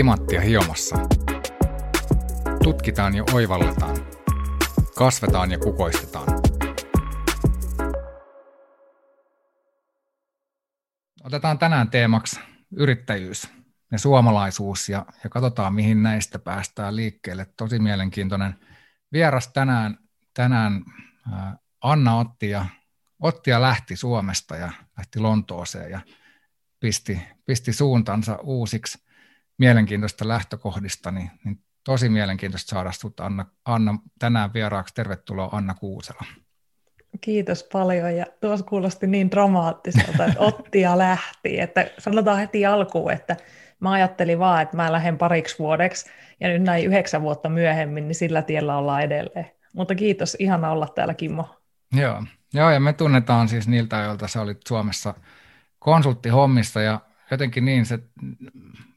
timanttia hiomassa. Tutkitaan ja oivalletaan. Kasvetaan ja kukoistetaan. Otetaan tänään teemaksi yrittäjyys ja suomalaisuus ja, ja katsotaan, mihin näistä päästään liikkeelle. Tosi mielenkiintoinen vieras tänään, tänään Anna otti ja, otti ja lähti Suomesta ja lähti Lontooseen ja pisti, pisti suuntansa uusiksi mielenkiintoista lähtökohdista, niin, niin tosi mielenkiintoista saada sinut Anna, Anna tänään vieraaksi. Tervetuloa Anna Kuusela. Kiitos paljon ja tuossa kuulosti niin dramaattiselta, että otti ja lähti. Että sanotaan heti alkuun, että mä ajattelin vaan, että mä lähden pariksi vuodeksi ja nyt näin yhdeksän vuotta myöhemmin, niin sillä tiellä ollaan edelleen. Mutta kiitos, ihana olla täällä Kimmo. Joo, Joo ja me tunnetaan siis niiltä ajoilta, sä olit Suomessa konsulttihommissa ja jotenkin niin se,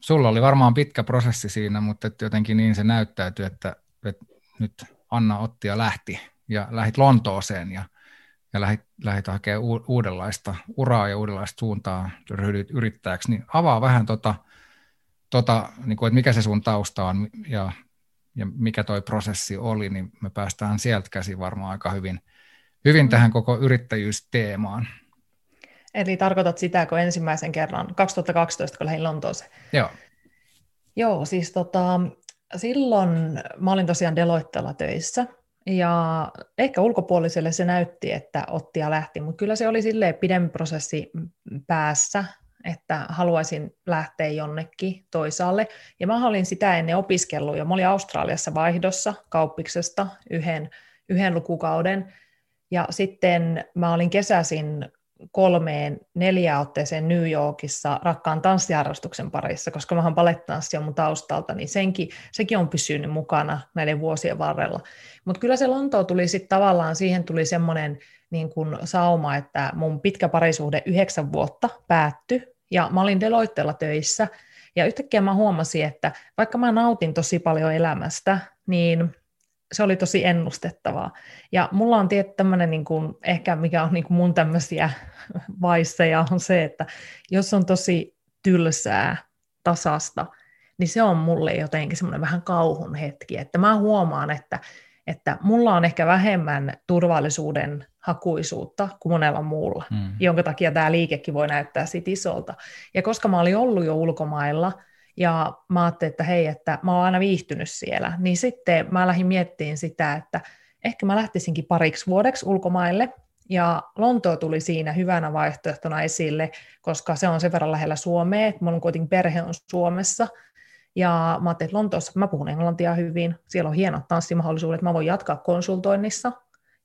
sulla oli varmaan pitkä prosessi siinä, mutta että jotenkin niin se näyttäytyi, että, että nyt Anna otti ja lähti ja lähit Lontooseen ja, ja lähit, lähit hakemaan u, uudenlaista uraa ja uudenlaista suuntaa, ryhdyt yrittäjäksi, niin avaa vähän tota, tota niin kuin, että mikä se sun tausta on ja, ja mikä toi prosessi oli, niin me päästään sieltä käsin varmaan aika hyvin, hyvin tähän koko yrittäjyysteemaan. Eli tarkoitat sitä, kun ensimmäisen kerran, 2012, kun lähdin Lontooseen? Joo. Joo, siis tota, silloin mä olin tosiaan Deloittella töissä, ja ehkä ulkopuoliselle se näytti, että otti ja lähti, mutta kyllä se oli silleen pidempi prosessi päässä, että haluaisin lähteä jonnekin toisaalle. Ja mä olin sitä ennen opiskellut jo. Mä olin Australiassa vaihdossa kauppiksesta yhden, yhden lukukauden. Ja sitten mä olin kesäsin kolmeen, neljään otteeseen New Yorkissa rakkaan tanssiharrastuksen parissa, koska mä oon balettanssija mun taustalta, niin senkin, sekin on pysynyt mukana näiden vuosien varrella. Mutta kyllä se Lontoa tuli sitten tavallaan, siihen tuli semmoinen niin kun sauma, että mun pitkä parisuhde yhdeksän vuotta päättyi, ja mä olin Deloittella töissä, ja yhtäkkiä mä huomasin, että vaikka mä nautin tosi paljon elämästä, niin se oli tosi ennustettavaa. Ja mulla on tietty tämmöinen, niin kuin, ehkä mikä on niin kuin mun tämmöisiä vaisseja, on se, että jos on tosi tylsää, tasasta, niin se on mulle jotenkin semmoinen vähän kauhun hetki, että mä huomaan, että, että mulla on ehkä vähemmän turvallisuuden hakuisuutta kuin monella muulla, mm. jonka takia tämä liikekin voi näyttää sit isolta. Ja koska mä olin ollut jo ulkomailla, ja mä ajattelin, että hei, että mä oon aina viihtynyt siellä, niin sitten mä lähdin miettimään sitä, että ehkä mä lähtisinkin pariksi vuodeksi ulkomaille, ja Lontoa tuli siinä hyvänä vaihtoehtona esille, koska se on sen verran lähellä Suomea, että mun kuitenkin perhe on Suomessa, ja mä ajattelin, että Lontoossa mä puhun englantia hyvin, siellä on hienot tanssimahdollisuudet, mä voin jatkaa konsultoinnissa,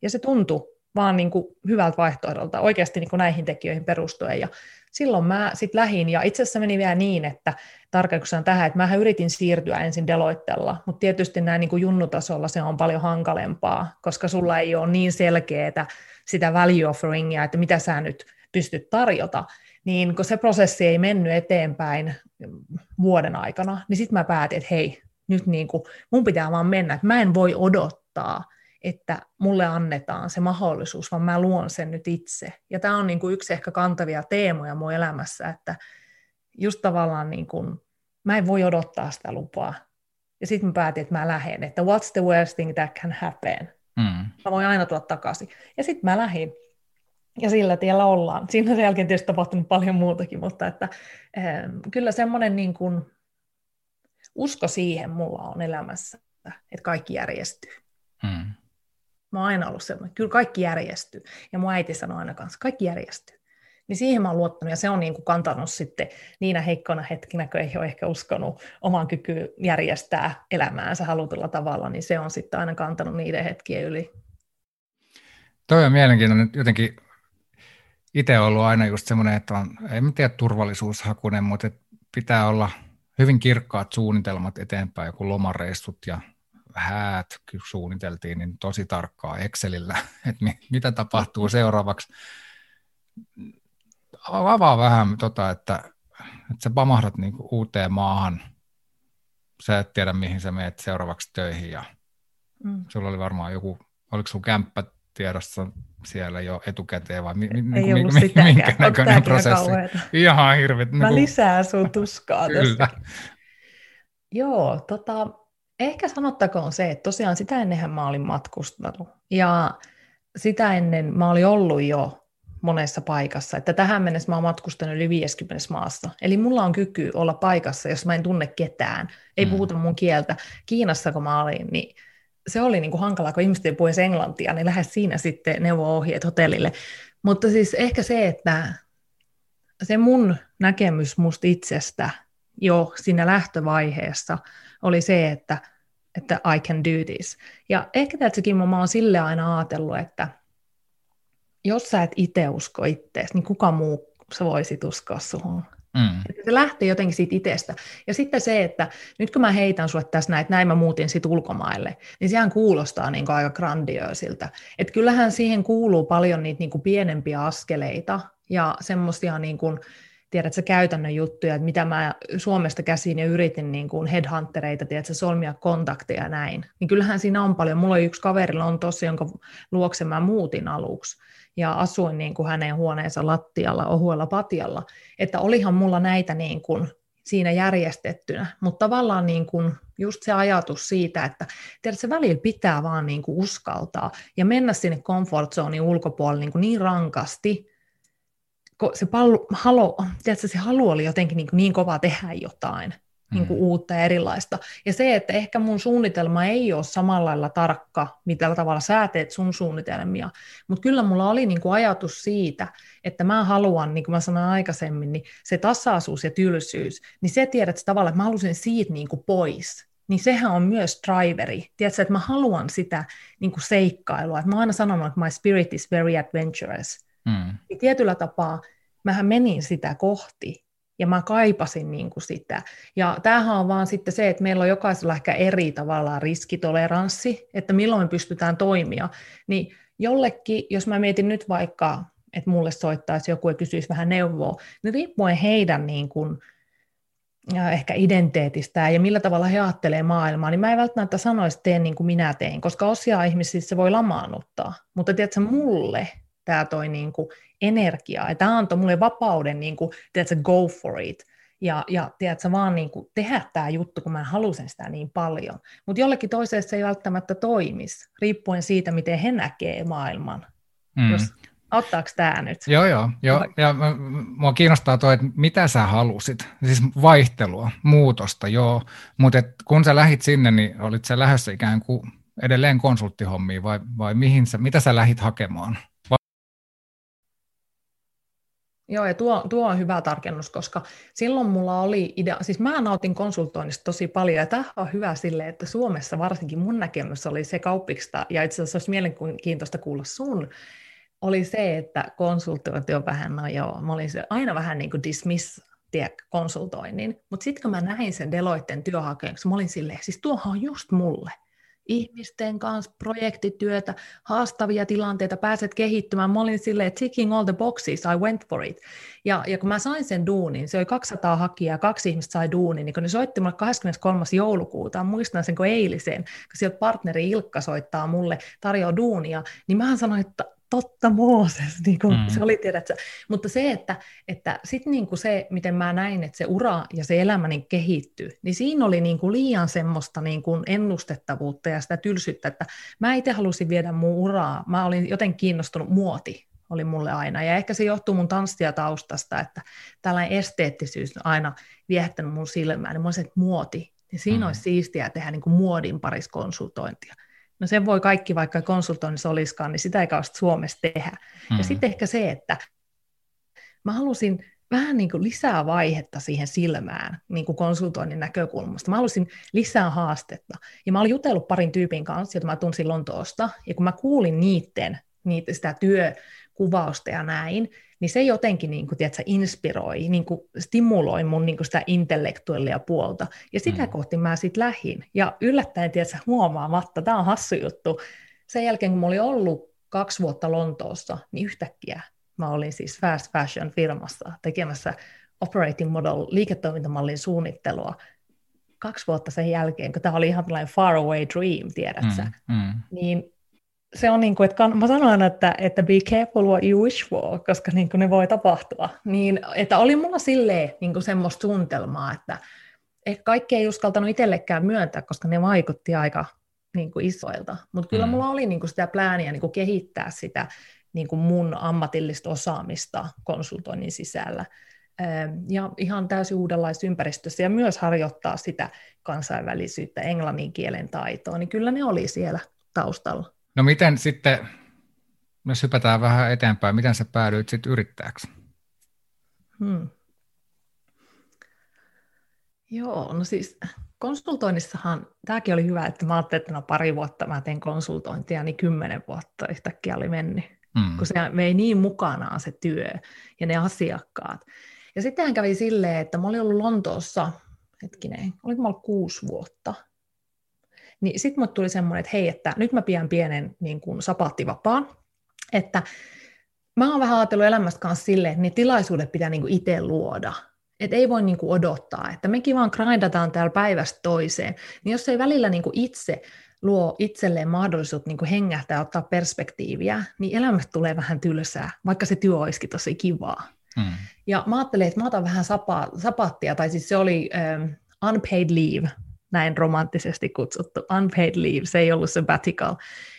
ja se tuntui vaan niin kuin hyvältä vaihtoehdolta oikeasti niin kuin näihin tekijöihin perustuen. Ja silloin mä sitten lähin, ja itse asiassa meni vielä niin, että tarkoituksena tähän, että mä yritin siirtyä ensin Deloittella, mutta tietysti näin niin kuin junnutasolla se on paljon hankalempaa, koska sulla ei ole niin selkeää sitä value offeringia, että mitä sä nyt pystyt tarjota, niin kun se prosessi ei mennyt eteenpäin vuoden aikana, niin sitten mä päätin, että hei, nyt niin kuin, mun pitää vaan mennä, että mä en voi odottaa, että mulle annetaan se mahdollisuus, vaan mä luon sen nyt itse. Ja tämä on niin kuin yksi ehkä kantavia teemoja mun elämässä, että just tavallaan niin kuin, mä en voi odottaa sitä lupaa. Ja sitten mä päätin, että mä lähden, että what's the worst thing that can happen? Mm. Mä voin aina tulla takaisin. Ja sitten mä lähdin. Ja sillä tiellä ollaan. Siinä sen jälkeen tietysti tapahtunut paljon muutakin, mutta että, äh, kyllä semmoinen niin kuin, usko siihen mulla on elämässä, että kaikki järjestyy. Mm. Mä oon aina ollut sellainen, kyllä kaikki järjestyy. Ja mun äiti sanoi aina kanssa, kaikki järjestyy. Niin siihen mä oon luottanut, ja se on niin kuin kantanut sitten niinä heikkoina hetkinä, kun ei ole ehkä uskonut oman kykyyn järjestää elämäänsä halutulla tavalla, niin se on sitten aina kantanut niiden hetkien yli. Toi on mielenkiintoinen. Jotenkin itse ollut aina just semmoinen, että on, en tiedä turvallisuushakunen, mutta pitää olla hyvin kirkkaat suunnitelmat eteenpäin, joku lomareissut ja häät suunniteltiin niin tosi tarkkaa Excelillä, että mitä tapahtuu seuraavaksi. Avaa vähän, tota, että, että sä pamahdat niin uuteen maahan, sä et tiedä mihin sä menet seuraavaksi töihin ja mm. sulla oli varmaan joku, oliko sun kämppä tiedossa siellä jo etukäteen vai mi, mi, Ei mi, mi, minkä näköinen prosessi? Ihan hirveet. Mä niin lisää sun tuskaa Kyllä. Joo, tota, ehkä sanottakoon se, että tosiaan sitä ennenhän mä olin matkustanut. Ja sitä ennen mä olin ollut jo monessa paikassa. Että tähän mennessä mä oon matkustanut yli 50 maassa. Eli mulla on kyky olla paikassa, jos mä en tunne ketään. Ei mm. puhuta mun kieltä. Kiinassa kun mä olin, niin se oli niin kuin hankalaa, kun ihmiset ei puhu englantia, niin lähes siinä sitten neuvo-ohjeet hotellille. Mutta siis ehkä se, että se mun näkemys musta itsestä jo siinä lähtövaiheessa oli se, että, että I can do this. Ja ehkä täältäkin mä oon sille aina ajatellut, että jos sä et itse usko ittees, niin kuka muu sä voisit uskoa suhun? Mm. Että se lähtee jotenkin siitä itsestä. Ja sitten se, että nyt kun mä heitän sulle tässä näin, että näin mä muutin sitten ulkomaille, niin sehän kuulostaa niin kuin aika grandioosilta. Että kyllähän siihen kuuluu paljon niitä niin kuin pienempiä askeleita ja semmoisia niin kuin, tiedätkö, käytännön juttuja, että mitä mä Suomesta käsin ja yritin niin kuin headhuntereita, tiedätkö, solmia kontakteja ja näin. Niin kyllähän siinä on paljon. Mulla on yksi kaverilla on tosi, jonka luokse mä muutin aluksi ja asuin niin kuin hänen huoneensa lattialla, ohuella patjalla, että olihan mulla näitä niin kuin siinä järjestettynä, mutta tavallaan niin kuin just se ajatus siitä, että tiedätkö, välillä pitää vaan niin kuin uskaltaa ja mennä sinne comfort zonein ulkopuolelle niin, kuin niin rankasti, se, pallu, halu, tiedätkö, se halu oli jotenkin niin, niin kova tehdä jotain, niin kuin mm. uutta ja erilaista. Ja se, että ehkä mun suunnitelma ei ole samalla lailla tarkka, mitä tavalla sä teet sun suunnitelmia, mutta kyllä mulla oli niin kuin ajatus siitä, että mä haluan, niin kuin mä sanoin aikaisemmin, niin se tasaisuus ja tylsyys, niin se tiedät että tavallaan, että mä halusin siitä niin kuin pois, niin sehän on myös driveri. Tiedätkö, että mä haluan sitä niin kuin seikkailua. Että mä oon aina sanonut, että my spirit is very adventurous. Mm. Ja tietyllä tapaa mähän menin sitä kohti, ja mä kaipasin niin kuin sitä. Ja tämähän on vaan sitten se, että meillä on jokaisella ehkä eri tavallaan riskitoleranssi, että milloin me pystytään toimia. Niin jollekin, jos mä mietin nyt vaikka, että mulle soittaisi joku ja kysyisi vähän neuvoa, niin riippuen heidän niin kuin, ehkä identiteetistä ja millä tavalla he ajattelee maailmaa, niin mä en välttämättä sanoisi, että teen niin kuin minä tein, koska osia ihmisissä se voi lamaannuttaa. Mutta tiedätkö, mulle tämä toi niin kuin energiaa. Ja tämä antoi mulle vapauden niin kuin, tiedätkö, go for it. Ja, ja tiedätkö, vaan niin kuin tehdä tämä juttu, kun mä halusin sitä niin paljon. Mutta jollekin toiselle se ei välttämättä toimisi, riippuen siitä, miten he näkee maailman. Mm. Jos, Auttaako tämä nyt? Joo, joo. joo. Ja mua kiinnostaa tuo, että mitä sä halusit. Siis vaihtelua, muutosta, joo. Mutta kun sä lähit sinne, niin olit sä lähdössä ikään kuin edelleen konsulttihommiin vai, vai mihin sä, mitä sä lähit hakemaan? Joo, ja tuo, tuo on hyvä tarkennus, koska silloin mulla oli idea, siis mä nautin konsultoinnista tosi paljon, ja tämä on hyvä sille, että Suomessa varsinkin mun näkemys oli se kauppiksta, ja itse asiassa olisi mielenkiintoista kuulla sun, oli se, että konsultointi on vähän, no joo, mä olin se aina vähän niin kuin dismiss tiedä, konsultoinnin, mutta sitten kun mä näin sen Deloitten työhakemuksen, mä olin silleen, siis tuohan on just mulle – ihmisten kanssa, projektityötä, haastavia tilanteita, pääset kehittymään. Mä olin silleen, ticking all the boxes, I went for it. Ja, ja kun mä sain sen duunin, se oli 200 hakijaa, kaksi ihmistä sai duunin, niin kun ne soitti mulle 23. joulukuuta, muistan sen kuin eilisen, kun sieltä partneri Ilkka soittaa mulle, tarjoaa duunia, niin mä sanoin, että totta Mooses, niin kuin mm. se oli, tiedätkö. Mutta se, että, että sitten niin kuin se, miten mä näin, että se ura ja se elämä niin kehittyy, niin siinä oli niin kuin liian semmoista niin kuin ennustettavuutta ja sitä tylsyyttä, että mä itse halusin viedä mun uraa, mä olin joten kiinnostunut muoti, oli mulle aina. Ja ehkä se johtuu mun taustasta, että tällainen esteettisyys on aina viehättänyt mun silmään. Niin mä olisin, että muoti, niin siinä mm. olisi siistiä tehdä niin kuin muodin parissa konsultointia. No sen voi kaikki, vaikka konsultoinnissa olisikaan, niin sitä ei kauheasti Suomessa tehdä. Mm. Ja sitten ehkä se, että mä halusin vähän niin kuin lisää vaihetta siihen silmään niin kuin konsultoinnin näkökulmasta. Mä halusin lisää haastetta. Ja mä olin jutellut parin tyypin kanssa, jota mä tunsin Lontoosta, ja kun mä kuulin niiden, niitä, sitä työkuvausta ja näin, niin se jotenkin niin kuin, tiedätkö, inspiroi, niin kuin, stimuloi mun niin kuin sitä intellektuellia puolta. Ja sitä mm. kohti mä sitten lähin. Ja yllättäen, tiedätkö, huomaamatta, tämä on hassu juttu, sen jälkeen kun mä olin ollut kaksi vuotta Lontoossa, niin yhtäkkiä mä olin siis fast fashion firmassa tekemässä operating model liiketoimintamallin suunnittelua kaksi vuotta sen jälkeen, kun tämä oli ihan tällainen far away dream, tiedätkö mm, mm. niin se on niin kuin, että mä sanoin, että, että be careful what you wish for, koska niin kuin ne voi tapahtua. Niin, että oli mulla silleen niin kuin semmoista suunnitelmaa, että, ehkä kaikki ei uskaltanut itsellekään myöntää, koska ne vaikutti aika niin kuin isoilta. Mutta kyllä mm. mulla oli niin kuin sitä plääniä niin kuin kehittää sitä niin kuin mun ammatillista osaamista konsultoinnin sisällä. Ja ihan täysin uudenlaisessa ympäristössä ja myös harjoittaa sitä kansainvälisyyttä, englannin kielen taitoa, niin kyllä ne oli siellä taustalla. No miten sitten, jos hypätään vähän eteenpäin, miten sä päädyit sitten yrittäjäksi? Hmm. Joo, no siis konsultoinnissahan, tämäkin oli hyvä, että mä ajattelin, että no pari vuotta mä teen konsultointia, niin kymmenen vuotta yhtäkkiä oli mennyt, mm. kun se vei niin mukanaan se työ ja ne asiakkaat. Ja sittenhän kävi silleen, että mä olin ollut Lontoossa, hetkinen, oliko mä ollut kuusi vuotta, niin sitten mulle tuli semmoinen, että hei, että nyt mä pidän pienen niin kuin sapattivapaan, että mä oon vähän ajatellut elämästä kanssa silleen, että ne tilaisuudet pitää niin kuin itse luoda – että ei voi niinku odottaa, että mekin vaan grindataan täällä päivästä toiseen. Niin jos ei välillä niinku itse luo itselleen mahdollisuutta niinku hengähtää ja ottaa perspektiiviä, niin elämästä tulee vähän tylsää, vaikka se työ olisikin tosi kivaa. Mm. Ja mä ajattelin, että mä otan vähän sapa, sapattia, tai siis se oli um, unpaid leave, näin romanttisesti kutsuttu, unpaid leave, se ei ollut sabbatical.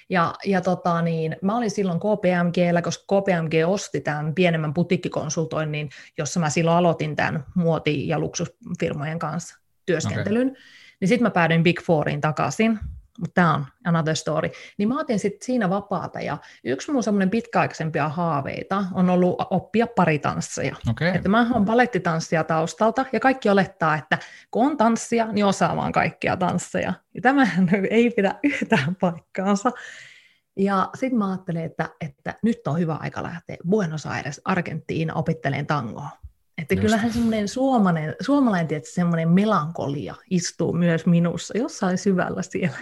Ja, ja tota, niin, mä olin silloin KPMGllä, koska KPMG osti tämän pienemmän putikkikonsultoinnin, jossa mä silloin aloitin tämän muoti- ja luksusfirmojen kanssa työskentelyn. Okay. Niin sitten mä päädyin Big Fouriin takaisin, mutta tämä on another story. Niin mä otin sitten siinä vapaata, ja yksi mun semmoinen pitkäaikaisempia haaveita on ollut oppia paritansseja. Okay. Että mä oon balettitanssia taustalta, ja kaikki olettaa, että kun on tanssia, niin osaa vaan kaikkia tansseja. Ja tämähän ei pidä yhtään paikkaansa. Ja sitten mä ajattelin, että, että nyt on hyvä aika lähteä Buenos Aires, Argentiina opetteleen tangoa. Että Just. kyllähän semmoinen suomalainen, suomalainen tietysti semmoinen melankolia istuu myös minussa jossain syvällä siellä.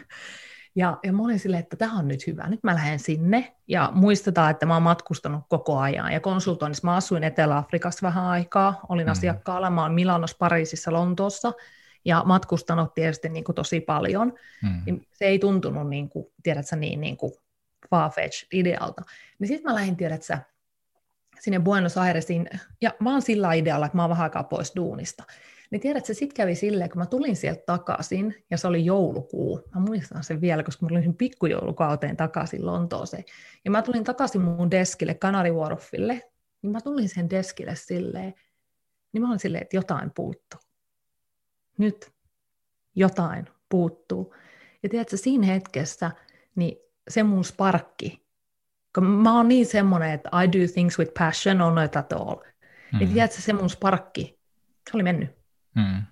Ja, ja mä olin silleen, että tämä on nyt hyvä, nyt mä lähden sinne. Ja muistetaan, että mä oon matkustanut koko ajan. Ja konsultoinnissa mä asuin Etelä-Afrikassa vähän aikaa, olin mm. asiakkaalla, mä oon Milanos, Pariisissa, Lontoossa. Ja matkustanut tietysti niin kuin tosi paljon. Mm. Niin se ei tuntunut, niin kuin, tiedätkö, niin, niin kuin farfetch idealta. Niin sitten mä lähdin, tiedätkö, sinne Buenos Airesiin, ja vaan sillä idealla, että mä oon vähän aikaa pois duunista. Niin tiedätkö, sitten kävi silleen, kun mä tulin sieltä takaisin, ja se oli joulukuu, mä muistan sen vielä, koska mä tulin pikkujoulukauteen takaisin Lontooseen, ja mä tulin takaisin mun deskille, Canary Wharfille, niin mä tulin sen deskille silleen, niin mä olin silleen, että jotain puuttuu. Nyt jotain puuttuu. Ja tiedätkö, siinä hetkessä, niin se mun sparkki, mä oon niin semmoinen, että I do things with passion or not at all. Mm. Niin tiedätkö, se mun sparkki, se oli mennyt. Mm.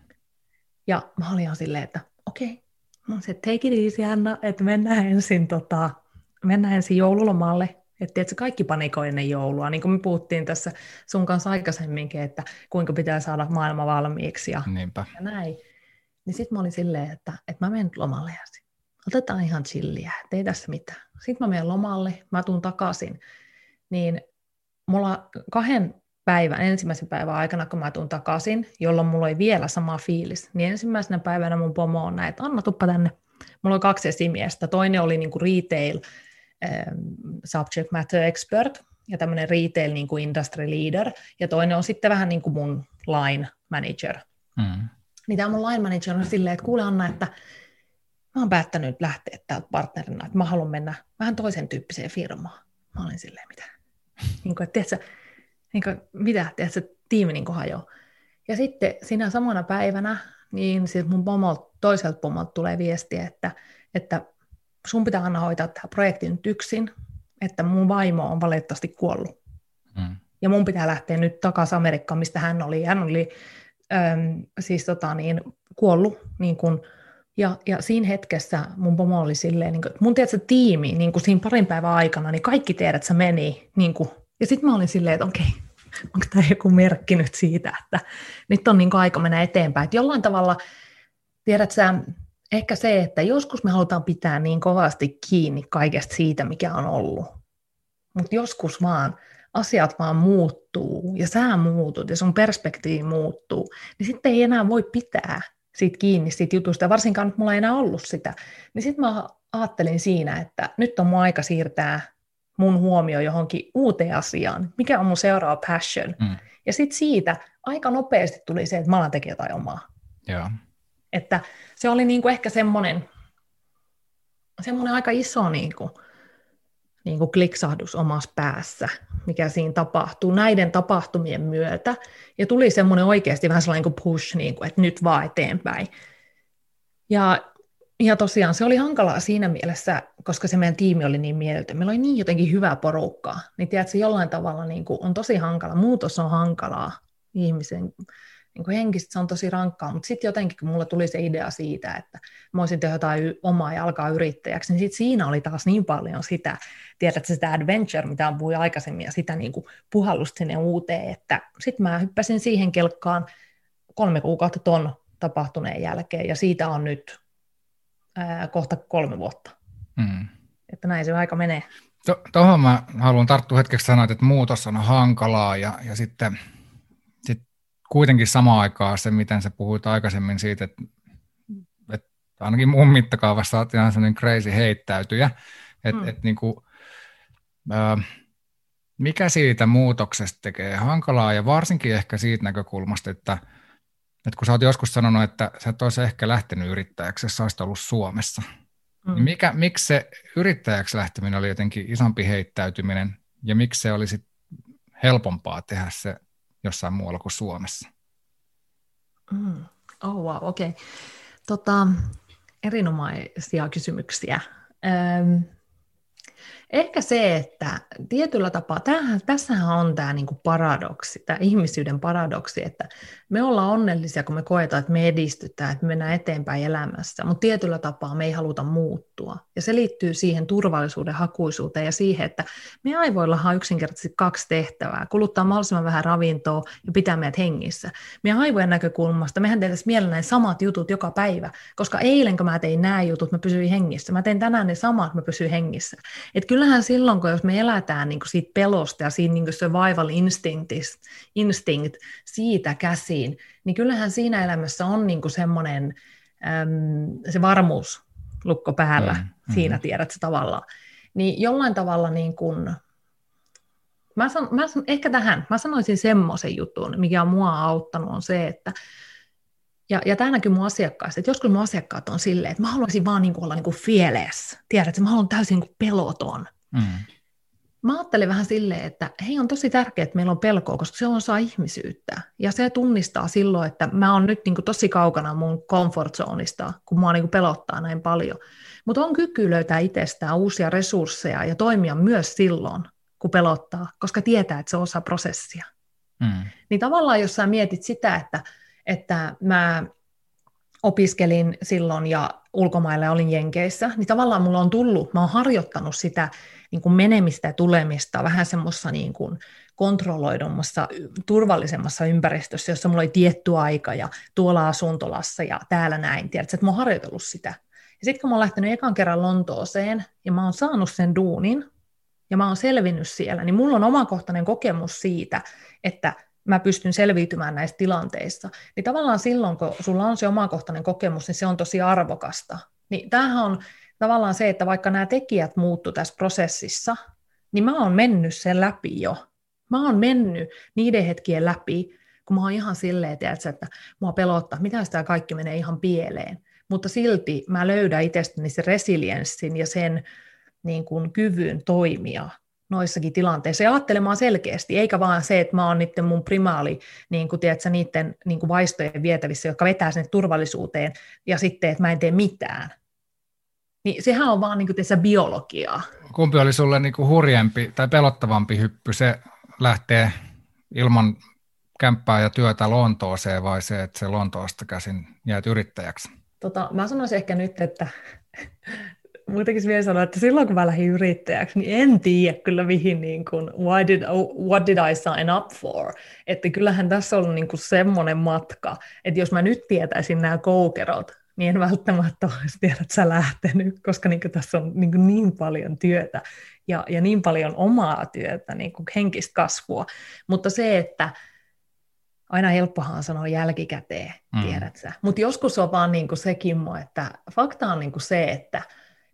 Ja mä olin ihan silleen, että okei, okay. mä se, take it easy Anna, että mennään ensin, tota, mennään ensin joululomalle. Että tiedätkö, kaikki panikoi ennen joulua, niin kuin me puhuttiin tässä sun kanssa aikaisemminkin, että kuinka pitää saada maailma valmiiksi ja, Niinpä. ja näin. Niin sitten mä olin silleen, että, että mä menen lomalle ensin otetaan ihan chilliä, ei tässä mitään. Sitten mä menen lomalle, mä tuun takaisin, niin mulla kahden päivän, ensimmäisen päivän aikana, kun mä tuun takaisin, jolloin mulla oli vielä sama fiilis, niin ensimmäisenä päivänä mun pomo on näin, että Anna tuppa tänne. Mulla on kaksi esimiestä. Toinen oli niin kuin retail ähm, subject matter expert ja tämmöinen retail niin kuin industry leader, ja toinen on sitten vähän niin kuin mun line manager. Mm. Niin tämä mun line manager on silleen, että kuule Anna, että mä oon päättänyt lähteä täältä partnerina, että mä haluan mennä vähän toisen tyyppiseen firmaan. Mä olin silleen, mitä? niin kuin, että, tiedätkö, niin kuin, mitä, tiedätkö, tiimi niin kuin hajoaa. Ja sitten siinä samana päivänä, niin siis mun pomolta, toiselta pomolta tulee viesti, että, että sun pitää aina hoitaa tämä projekti nyt yksin, että mun vaimo on valitettavasti kuollut. Mm. Ja mun pitää lähteä nyt takaisin Amerikkaan, mistä hän oli. Hän oli äm, siis tota, niin, kuollut niin kuin, ja, ja siinä hetkessä mun pomo oli silleen, niin kuin, mun tiedätkö, tiimi niin kuin siinä parin päivän aikana, niin kaikki tiedät, että se meni. Niin kuin, ja sitten mä olin silleen, että okei, onko tämä joku merkki nyt siitä, että nyt on niin kuin aika mennä eteenpäin. Että jollain tavalla, tiedät sä, ehkä se, että joskus me halutaan pitää niin kovasti kiinni kaikesta siitä, mikä on ollut. Mutta joskus vaan asiat vaan muuttuu ja sä muutut ja sun perspektiivi muuttuu, niin sitten ei enää voi pitää siitä kiinni siitä jutusta, varsinkaan nyt mulla ei enää ollut sitä, niin sitten mä ajattelin siinä, että nyt on mun aika siirtää mun huomio johonkin uuteen asiaan, mikä on mun seuraava passion. Mm. Ja sitten siitä aika nopeasti tuli se, että mä alan tekemään jotain omaa. Joo. Että se oli niin kuin ehkä semmoinen, semmoinen aika iso niin kuin, niin kuin kliksahdus omassa päässä, mikä siinä tapahtuu näiden tapahtumien myötä. Ja tuli semmoinen oikeasti vähän sellainen kuin push, niin kuin, että nyt vaan eteenpäin. Ja, ja tosiaan se oli hankalaa siinä mielessä, koska se meidän tiimi oli niin mieltä. Meillä oli niin jotenkin hyvää porukkaa. Niin tiedätkö, jollain tavalla niin kuin on tosi hankala. Muutos on hankalaa ihmisen niin kuin henkisesti se on tosi rankkaa, mutta sitten jotenkin, kun mulla tuli se idea siitä, että mä voisin tehdä jotain omaa ja alkaa yrittäjäksi, niin sitten siinä oli taas niin paljon sitä, tiedätkö, sitä adventure, mitä on puhuin aikaisemmin, ja sitä niin kuin puhallusta sinne uuteen, että sitten mä hyppäsin siihen kelkkaan kolme kuukautta ton tapahtuneen jälkeen, ja siitä on nyt ää, kohta kolme vuotta. Mm. Että näin se aika menee. Tuohon mä haluan tarttua hetkeksi sanoa, että muutos on hankalaa ja, ja sitten kuitenkin samaan aikaan se, miten sä puhuit aikaisemmin siitä, että, että ainakin mun mittakaavassa olet ihan sellainen crazy heittäytyjä, että mm. että niin kuin, äh, mikä siitä muutoksesta tekee hankalaa ja varsinkin ehkä siitä näkökulmasta, että, että kun sä oot joskus sanonut, että sä et olisi ehkä lähtenyt yrittäjäksi, jos sä olisit ollut Suomessa, mm. niin mikä, miksi se yrittäjäksi lähteminen oli jotenkin isompi heittäytyminen ja miksi se olisi helpompaa tehdä se jossain muualla kuin Suomessa? Mm. Oh wow, okei. Okay. Tota, erinomaisia kysymyksiä. Ehkä se, että tietyllä tapaa, tämähän, tässähän on tämä niinku paradoksi, tämä ihmisyyden paradoksi, että me ollaan onnellisia, kun me koetaan, että me edistytään, että me mennään eteenpäin elämässä, mutta tietyllä tapaa me ei haluta muuttua. Ja se liittyy siihen turvallisuuden hakuisuuteen ja siihen, että me aivoilla on yksinkertaisesti kaksi tehtävää, kuluttaa mahdollisimman vähän ravintoa ja pitää meidät hengissä. Meidän aivojen näkökulmasta mehän tehtäisiin mielellään samat jutut joka päivä, koska eilen kun mä tein nämä jutut, mä pysyin hengissä. Mä teen tänään ne samat, mä pysyin hengissä. Et kyllähän silloin, kun jos me elätään niin kuin siitä pelosta ja siinä niin kuin survival instinct siitä käsiin, niin kyllähän siinä elämässä on niin kuin semmoinen äm, se varmuus lukko päällä, mm, mm. siinä tiedät se tavallaan. Niin jollain tavalla niin kuin, mä, san, mä san, ehkä tähän, mä sanoisin semmoisen jutun, mikä on mua auttanut, on se, että ja, ja tämä näkyy mun asiakkaista, että joskus mun asiakkaat on silleen, että mä haluaisin vaan niin kuin olla niin kuin fearless, tiedät, että mä haluan täysin niin kuin peloton. Mm. Mä ajattelin vähän silleen, että hei on tosi tärkeää, että meillä on pelkoa, koska se on osa ihmisyyttä. Ja se tunnistaa silloin, että mä oon nyt niin kuin tosi kaukana mun comfort zoneista, kun mua niin kuin pelottaa näin paljon. Mutta on kyky löytää itsestään uusia resursseja ja toimia myös silloin, kun pelottaa, koska tietää, että se on osa prosessia. Mm. Niin tavallaan, jos sä mietit sitä, että, että mä opiskelin silloin ja ulkomaille olin Jenkeissä, niin tavallaan mulla on tullut, mä oon harjoittanut sitä niin kuin menemistä ja tulemista vähän semmoisessa niin kuin kontrolloidummassa, turvallisemmassa ympäristössä, jossa mulla oli tietty aika ja tuolla asuntolassa ja täällä näin. Tiedätkö, että mä oon harjoitellut sitä. Ja sitten kun mä oon lähtenyt ekan kerran Lontooseen ja mä oon saanut sen duunin ja mä oon selvinnyt siellä, niin mulla on omakohtainen kokemus siitä, että mä pystyn selviytymään näistä tilanteissa. Niin tavallaan silloin, kun sulla on se omakohtainen kokemus, niin se on tosi arvokasta. Niin tämähän on tavallaan se, että vaikka nämä tekijät muuttu tässä prosessissa, niin mä oon mennyt sen läpi jo. Mä oon mennyt niiden hetkien läpi, kun mä oon ihan silleen, tiedätkö, että mua pelottaa, mitä sitä kaikki menee ihan pieleen. Mutta silti mä löydän itsestäni sen resilienssin ja sen niin kuin, kyvyn toimia noissakin tilanteissa ja ajattelemaan selkeästi, eikä vaan se, että mä oon niiden mun primaali, niin kuin, tiedätkö, niiden niin kuin vaistojen vietävissä, jotka vetää sinne turvallisuuteen, ja sitten, että mä en tee mitään. Niin sehän on vaan niin kuin tässä biologiaa. Kumpi oli sulle niin kuin hurjempi tai pelottavampi hyppy? Se lähtee ilman kämppää ja työtä Lontooseen vai se, että se Lontoosta käsin jäät yrittäjäksi? Tota, mä sanoisin ehkä nyt, että muutenkin vielä sanoa, että silloin kun mä lähdin yrittäjäksi, niin en tiedä kyllä mihin, niin kuin, why did, what did I sign up for? Että kyllähän tässä on niin kuin semmoinen matka, että jos mä nyt tietäisin nämä koukerot, niin en välttämättä olisi tiedä, että sä lähtenyt, koska niin tässä on niin, niin paljon työtä ja, ja niin paljon omaa työtä, niin kuin henkistä kasvua. Mutta se, että aina helppohan sanoa jälkikäteen, mm. tiedät sä. Mutta joskus on vaan niin kuin se, Kimmo, että fakta on niin kuin se, että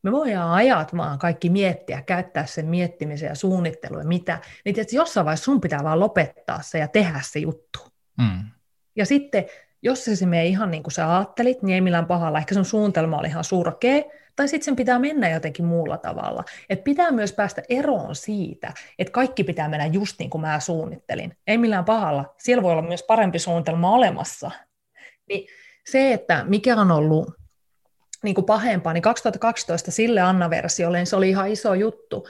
me voidaan ajat vaan kaikki miettiä, käyttää sen miettimisen ja suunnittelun ja mitä, niin että jossain vaiheessa sun pitää vaan lopettaa se ja tehdä se juttu. Mm. Ja sitten jos se, se menee ihan niin kuin sä ajattelit, niin ei millään pahalla. Ehkä sun suunnitelma oli ihan surkea, tai sitten sen pitää mennä jotenkin muulla tavalla. Et pitää myös päästä eroon siitä, että kaikki pitää mennä just niin kuin mä suunnittelin. Ei millään pahalla. Siellä voi olla myös parempi suunnitelma olemassa. Niin se, että mikä on ollut niin kuin pahempaa, niin 2012 sille Anna-versiolle niin se oli ihan iso juttu.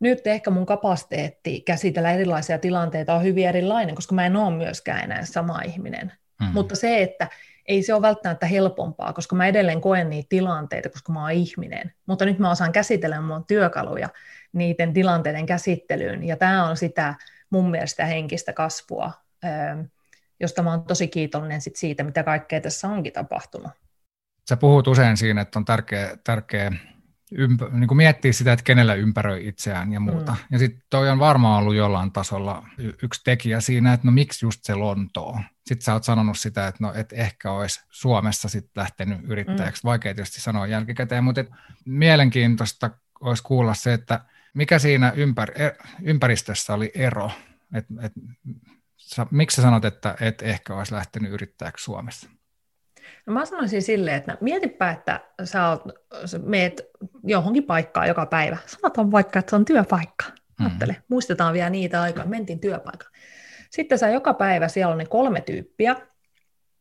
Nyt ehkä mun kapasiteetti käsitellä erilaisia tilanteita on hyvin erilainen, koska mä en ole myöskään enää sama ihminen. Mm. Mutta se, että ei se ole välttämättä helpompaa, koska mä edelleen koen niitä tilanteita, koska mä oon ihminen. Mutta nyt mä osaan käsitellä mun työkaluja niiden tilanteiden käsittelyyn, ja tämä on sitä mun mielestä henkistä kasvua, josta mä oon tosi kiitollinen sit siitä, mitä kaikkea tässä onkin tapahtunut. Sä puhut usein siinä, että on tärkeä, tärkeä ympä, niin kuin miettiä sitä, että kenellä ympäröi itseään ja muuta. Mm. Ja sitten toi on varmaan ollut jollain tasolla y- yksi tekijä siinä, että no miksi just se Lontoo. Sitten sä oot sanonut sitä, että no et ehkä olisi Suomessa sitten lähtenyt yrittäjäksi. Mm. Vaikea tietysti sanoa jälkikäteen, mutta mielenkiintoista olisi kuulla se, että mikä siinä ympär, e, ympäristössä oli ero. Et, et, sä, miksi sä sanot, että et ehkä olisi lähtenyt yrittäjäksi Suomessa? No mä sanoisin silleen, että mietipä, että sä, oot, sä meet johonkin paikkaan joka päivä. Sanotaan vaikka, että se on työpaikka. Mm. Ajattele, muistetaan vielä niitä aikoja, mentiin työpaikkaan. Sitten sä joka päivä, siellä on ne kolme tyyppiä,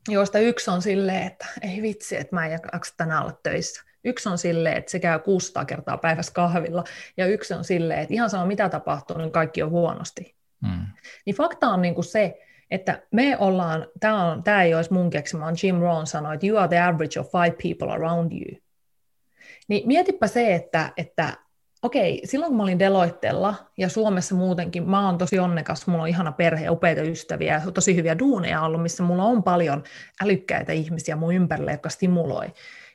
joista yksi on silleen, että ei vitsi, että mä en jaksa tänään olla töissä. Yksi on silleen, että se käy 600 kertaa päivässä kahvilla, ja yksi on silleen, että ihan sama mitä tapahtuu, niin kaikki on huonosti. Mm. Niin fakta on niin kuin se, että me ollaan, tämä, on, tämä ei olisi mun keksimä, Jim Rohn sanoi, että you are the average of five people around you. Niin mietipä se, että, että okei, silloin kun mä olin Deloittella ja Suomessa muutenkin, mä oon tosi onnekas, mulla on ihana perhe, upeita ystäviä, tosi hyviä duuneja ollut, missä mulla on paljon älykkäitä ihmisiä mun ympärille, jotka stimuloi.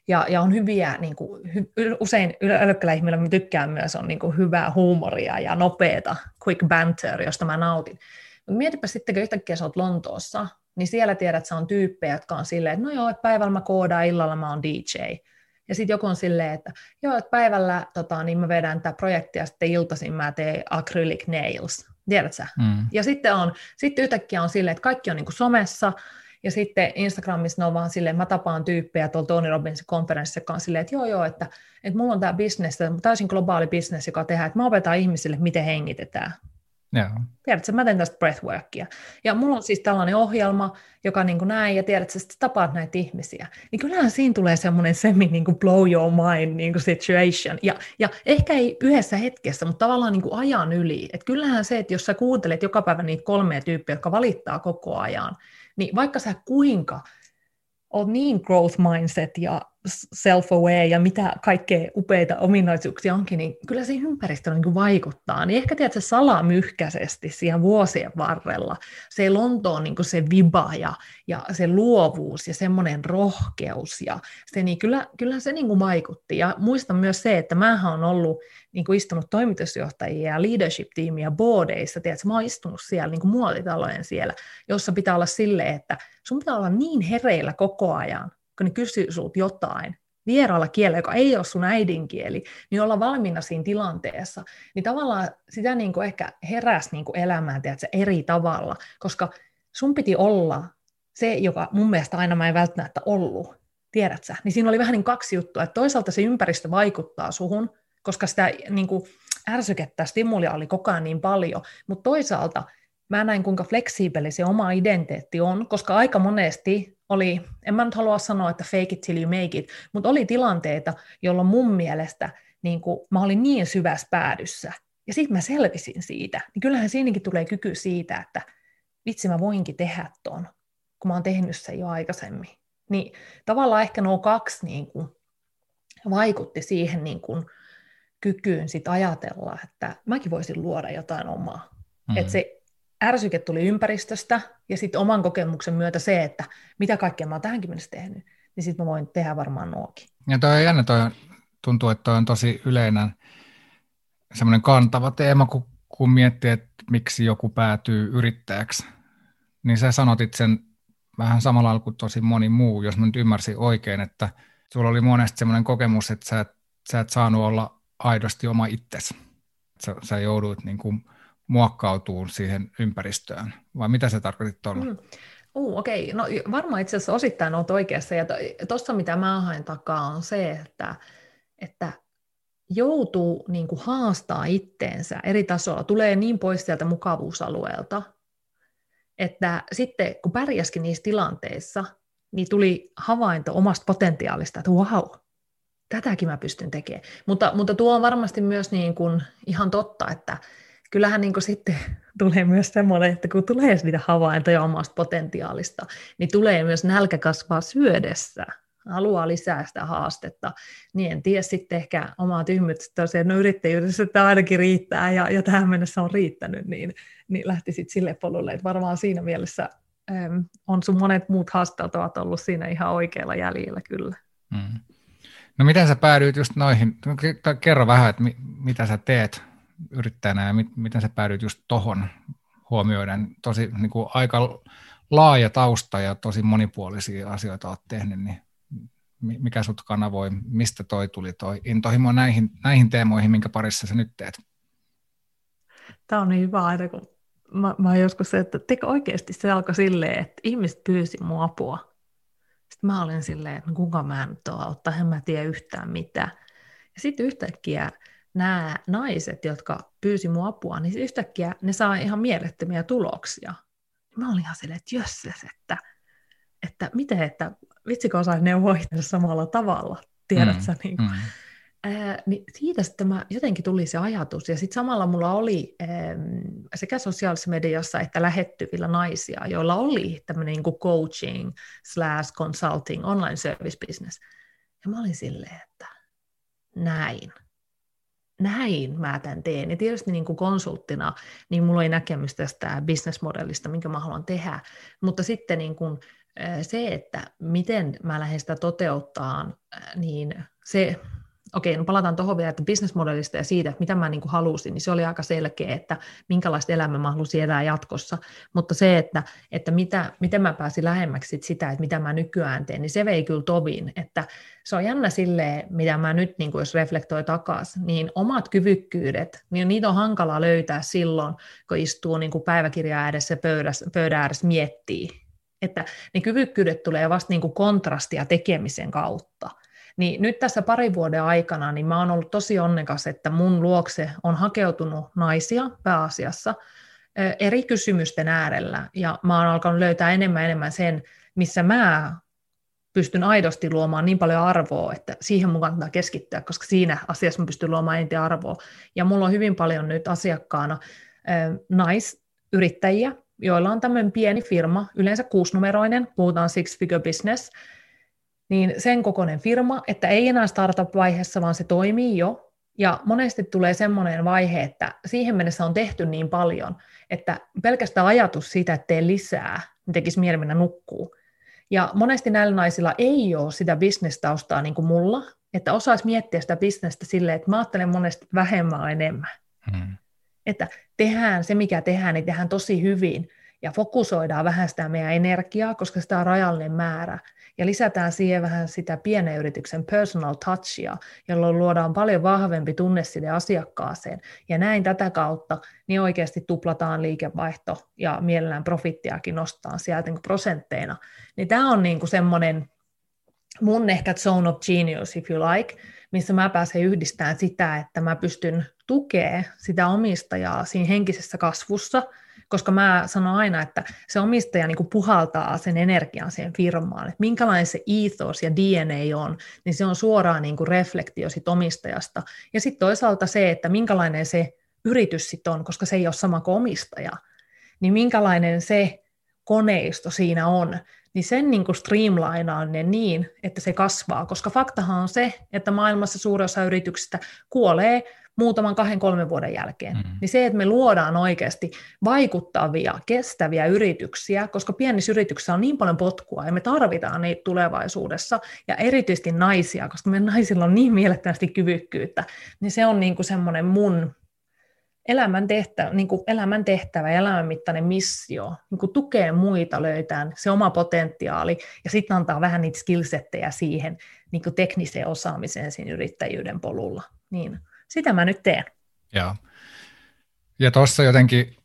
Ja, ja on hyviä, niin kuin, hy, usein älykkäillä ihmillä mä tykkään myös, on niin kuin, hyvää huumoria ja nopeata quick banter, josta mä nautin. Mutta mietipä sitten, kun yhtäkkiä sä oot Lontoossa, niin siellä tiedät, että se on tyyppejä, jotka on silleen, että no joo, että päivällä mä koodaan, illalla mä oon DJ. Ja sitten joku on silleen, että joo, että päivällä tota, niin mä vedän tätä projektia, sitten iltaisin mä teen acrylic nails. Tiedät sä? Mm. Ja sitten, on, sitten yhtäkkiä on silleen, että kaikki on niin kuin somessa, ja sitten Instagramissa ne on vaan silleen, mä tapaan tyyppejä tuolla Tony Robbinsin konferenssissa, joka on silleen, että joo joo, että, että mulla on tämä bisnes, täysin globaali bisnes, joka tehdään, että mä opetan ihmisille, miten hengitetään. Joo. Tiedätkö, mä teen tästä breathworkia. Ja mulla on siis tällainen ohjelma, joka niin kuin näin, ja tiedät, että tapaat näitä ihmisiä. Niin kyllähän siinä tulee semmoinen semi niin kuin blow your mind niin kuin situation. Ja, ja ehkä ei yhdessä hetkessä, mutta tavallaan niin kuin ajan yli. Et kyllähän se, että jos sä kuuntelet joka päivä niitä kolmea tyyppiä, jotka valittaa koko ajan, niin vaikka sä kuinka oot niin growth mindset ja self-aware ja mitä kaikkea upeita ominaisuuksia onkin, niin kyllä se ympäristö niin vaikuttaa. Niin ehkä tiedät se salamyhkäisesti siihen vuosien varrella, se Lontoon niin se viba ja, ja se luovuus ja semmoinen rohkeus, ja se, niin kyllä, kyllä se niin vaikutti. Ja muistan myös se, että mä oon ollut niin istunut toimitusjohtajia ja leadership-tiimiä boardeissa, tiedätkö, mä oon istunut siellä niin muotitalojen siellä, jossa pitää olla silleen, että sun pitää olla niin hereillä koko ajan, kun ne kysyy sulta jotain, vieraalla kielellä, joka ei ole sun äidinkieli, niin olla valmiina siinä tilanteessa, niin tavallaan sitä niin kuin ehkä heräsi niin kuin elämään tiedätkö, eri tavalla, koska sun piti olla se, joka mun mielestä aina mä en välttämättä ollut, tiedät sä, niin siinä oli vähän niin kaksi juttua, että toisaalta se ympäristö vaikuttaa suhun, koska sitä niin kuin ärsykettä, stimulia oli koko ajan niin paljon, mutta toisaalta mä näin, kuinka fleksiibeli se oma identiteetti on, koska aika monesti oli, en mä nyt halua sanoa, että fake it till you make it, mutta oli tilanteita, jolloin mun mielestä niin kuin, mä olin niin syvässä päädyssä, ja sitten mä selvisin siitä, niin kyllähän siinäkin tulee kyky siitä, että vitsi mä voinkin tehdä ton, kun mä oon tehnyt sen jo aikaisemmin. Niin tavallaan ehkä nuo kaksi niin kuin, vaikutti siihen niin kuin, kykyyn sit ajatella, että mäkin voisin luoda jotain omaa. Mm-hmm. Että se ärsyke tuli ympäristöstä ja sitten oman kokemuksen myötä se, että mitä kaikkea mä oon tähänkin mennessä tehnyt, niin sitten mä voin tehdä varmaan nuokin. Ja toi on jännä, toi tuntuu, että toi on tosi yleinen semmoinen kantava teema, kun, kun miettii, että miksi joku päätyy yrittäjäksi, niin sä sanotit sen vähän samalla lailla kuin tosi moni muu, jos mä nyt ymmärsin oikein, että sulla oli monesti semmoinen kokemus, että sä et, sä et saanut olla aidosti oma itsesi. Sä, sä jouduit niin kuin muokkautuu siihen ympäristöön, vai mitä se tarkoitit tuolla? Mm. Uh, okei, okay. no varmaan itse asiassa osittain olet oikeassa. Ja tuossa mitä mä haen takaa on se, että, että joutuu niin kuin haastaa itteensä eri tasolla, tulee niin pois sieltä mukavuusalueelta, että sitten kun pärjäskin niissä tilanteissa, niin tuli havainto omasta potentiaalista, että wow, tätäkin mä pystyn tekemään. Mutta, mutta tuo on varmasti myös niin kuin ihan totta, että kyllähän niin sitten tulee myös semmoinen, että kun tulee niitä havaintoja omasta potentiaalista, niin tulee myös nälkä kasvaa syödessä. Haluaa lisää sitä haastetta, niin en tiedä sitten ehkä omaa tyhmyyttä että no yrittäjyydessä että ainakin riittää ja, ja tähän mennessä on riittänyt, niin, niin lähtisit sille polulle, että varmaan siinä mielessä äm, on sun monet muut haasteet ovat ollut siinä ihan oikealla jäljellä kyllä. Mm. No miten sä päädyit just noihin, kerro vähän, että mi, mitä sä teet yrittäjänä ja mit, miten sä päädyit just tohon huomioiden, tosi niin kuin aika laaja tausta ja tosi monipuolisia asioita olet tehnyt, niin mikä sut kanavoi, mistä toi tuli toi intohimo näihin, näihin teemoihin, minkä parissa sä nyt teet? Tämä on niin hyvä aina, kun mä, mä joskus se, että teko oikeasti se alkoi silleen, että ihmiset pyysi mua apua. Sitten mä olin silleen, että no kuka mä nyt oon auttaa, en mä tiedä yhtään mitään. Ja sitten yhtäkkiä nämä naiset, jotka pyysi mua apua, niin yhtäkkiä ne saa ihan mielettömiä tuloksia. Mä olin ihan silleen, että jösses, että, että miten, että vitsikö osaisi neuvoa samalla tavalla, tiedät mm, sä, niin, mm. ää, niin siitä sitten mä, jotenkin tuli se ajatus, ja sitten samalla mulla oli ää, sekä sosiaalisessa mediassa että lähettyvillä naisia, joilla oli tämmöinen niin coaching slash consulting online service business, ja mä olin silleen, että näin, näin mä tämän teen. Ja tietysti niin kuin konsulttina, niin mulla ei näkemys tästä bisnesmodellista, minkä mä haluan tehdä, mutta sitten niin kuin se, että miten mä lähden sitä toteuttaa, niin se, okei, no palataan tuohon vielä, että bisnesmodellista ja siitä, että mitä mä niin kuin halusin, niin se oli aika selkeä, että minkälaista elämää mä halusin elää jatkossa, mutta se, että, että mitä, miten mä pääsin lähemmäksi sitä, että mitä mä nykyään teen, niin se vei kyllä tovin, että se on jännä silleen, mitä mä nyt, niin kuin jos reflektoi takaisin, niin omat kyvykkyydet, niin niitä on hankala löytää silloin, kun istuu niin kuin päiväkirjaa ääressä pöydässä, pöydän ääressä miettii, että ne kyvykkyydet tulee vasta niin kuin kontrastia tekemisen kautta. Niin nyt tässä parin vuoden aikana niin mä oon ollut tosi onnekas, että mun luokse on hakeutunut naisia pääasiassa eri kysymysten äärellä, ja mä oon alkanut löytää enemmän enemmän sen, missä mä pystyn aidosti luomaan niin paljon arvoa, että siihen mun kannattaa keskittyä, koska siinä asiassa mä pystyn luomaan eniten arvoa. Ja mulla on hyvin paljon nyt asiakkaana naisyrittäjiä, joilla on tämmöinen pieni firma, yleensä kuusinumeroinen, puhutaan six figure business, niin sen kokoinen firma, että ei enää startup-vaiheessa, vaan se toimii jo. Ja monesti tulee semmoinen vaihe, että siihen mennessä on tehty niin paljon, että pelkästään ajatus siitä, että tee lisää, niin tekisi mieli mennä nukkuu. Ja monesti näillä naisilla ei ole sitä bisnestaustaa niin kuin mulla, että osaisi miettiä sitä bisnestä silleen, että mä ajattelen monesti vähemmän enemmän. Hmm että tehdään se, mikä tehdään, niin tehdään tosi hyvin ja fokusoidaan vähän sitä meidän energiaa, koska sitä on rajallinen määrä, ja lisätään siihen vähän sitä pienen yrityksen personal touchia, jolloin luodaan paljon vahvempi tunne sille asiakkaaseen, ja näin tätä kautta niin oikeasti tuplataan liikevaihto ja mielellään profittiakin nostaa sieltä niin prosentteina. Niin tämä on niin kuin semmoinen mun ehkä zone of genius, if you like, missä mä pääsen yhdistämään sitä, että mä pystyn tukea sitä omistajaa siinä henkisessä kasvussa, koska mä sanon aina, että se omistaja niin kuin puhaltaa sen energian siihen firmaan, että minkälainen se ethos ja DNA on, niin se on suoraan niin kuin reflektio sit omistajasta. Ja sitten toisaalta se, että minkälainen se yritys sitten on, koska se ei ole sama kuin omistaja, niin minkälainen se koneisto siinä on, niin sen niin kuin streamlinaaminen niin, että se kasvaa, koska faktahan on se, että maailmassa suurin osa yrityksistä kuolee muutaman kahden, kolmen vuoden jälkeen. Mm-hmm. Niin se, että me luodaan oikeasti vaikuttavia, kestäviä yrityksiä, koska pienissä yrityksissä on niin paljon potkua ja me tarvitaan niitä tulevaisuudessa, ja erityisesti naisia, koska meidän naisilla on niin mielettömästi kyvykkyyttä, niin se on niin kuin semmoinen mun elämän tehtävä, niin kuin elämän tehtävä ja elämänmittainen missio, niin kuin tukee muita löytää se oma potentiaali ja sitten antaa vähän niitä skillsettejä siihen niin kuin tekniseen osaamiseen siinä yrittäjyyden polulla. Niin sitä mä nyt teen. Joo. Ja tuossa jotenkin,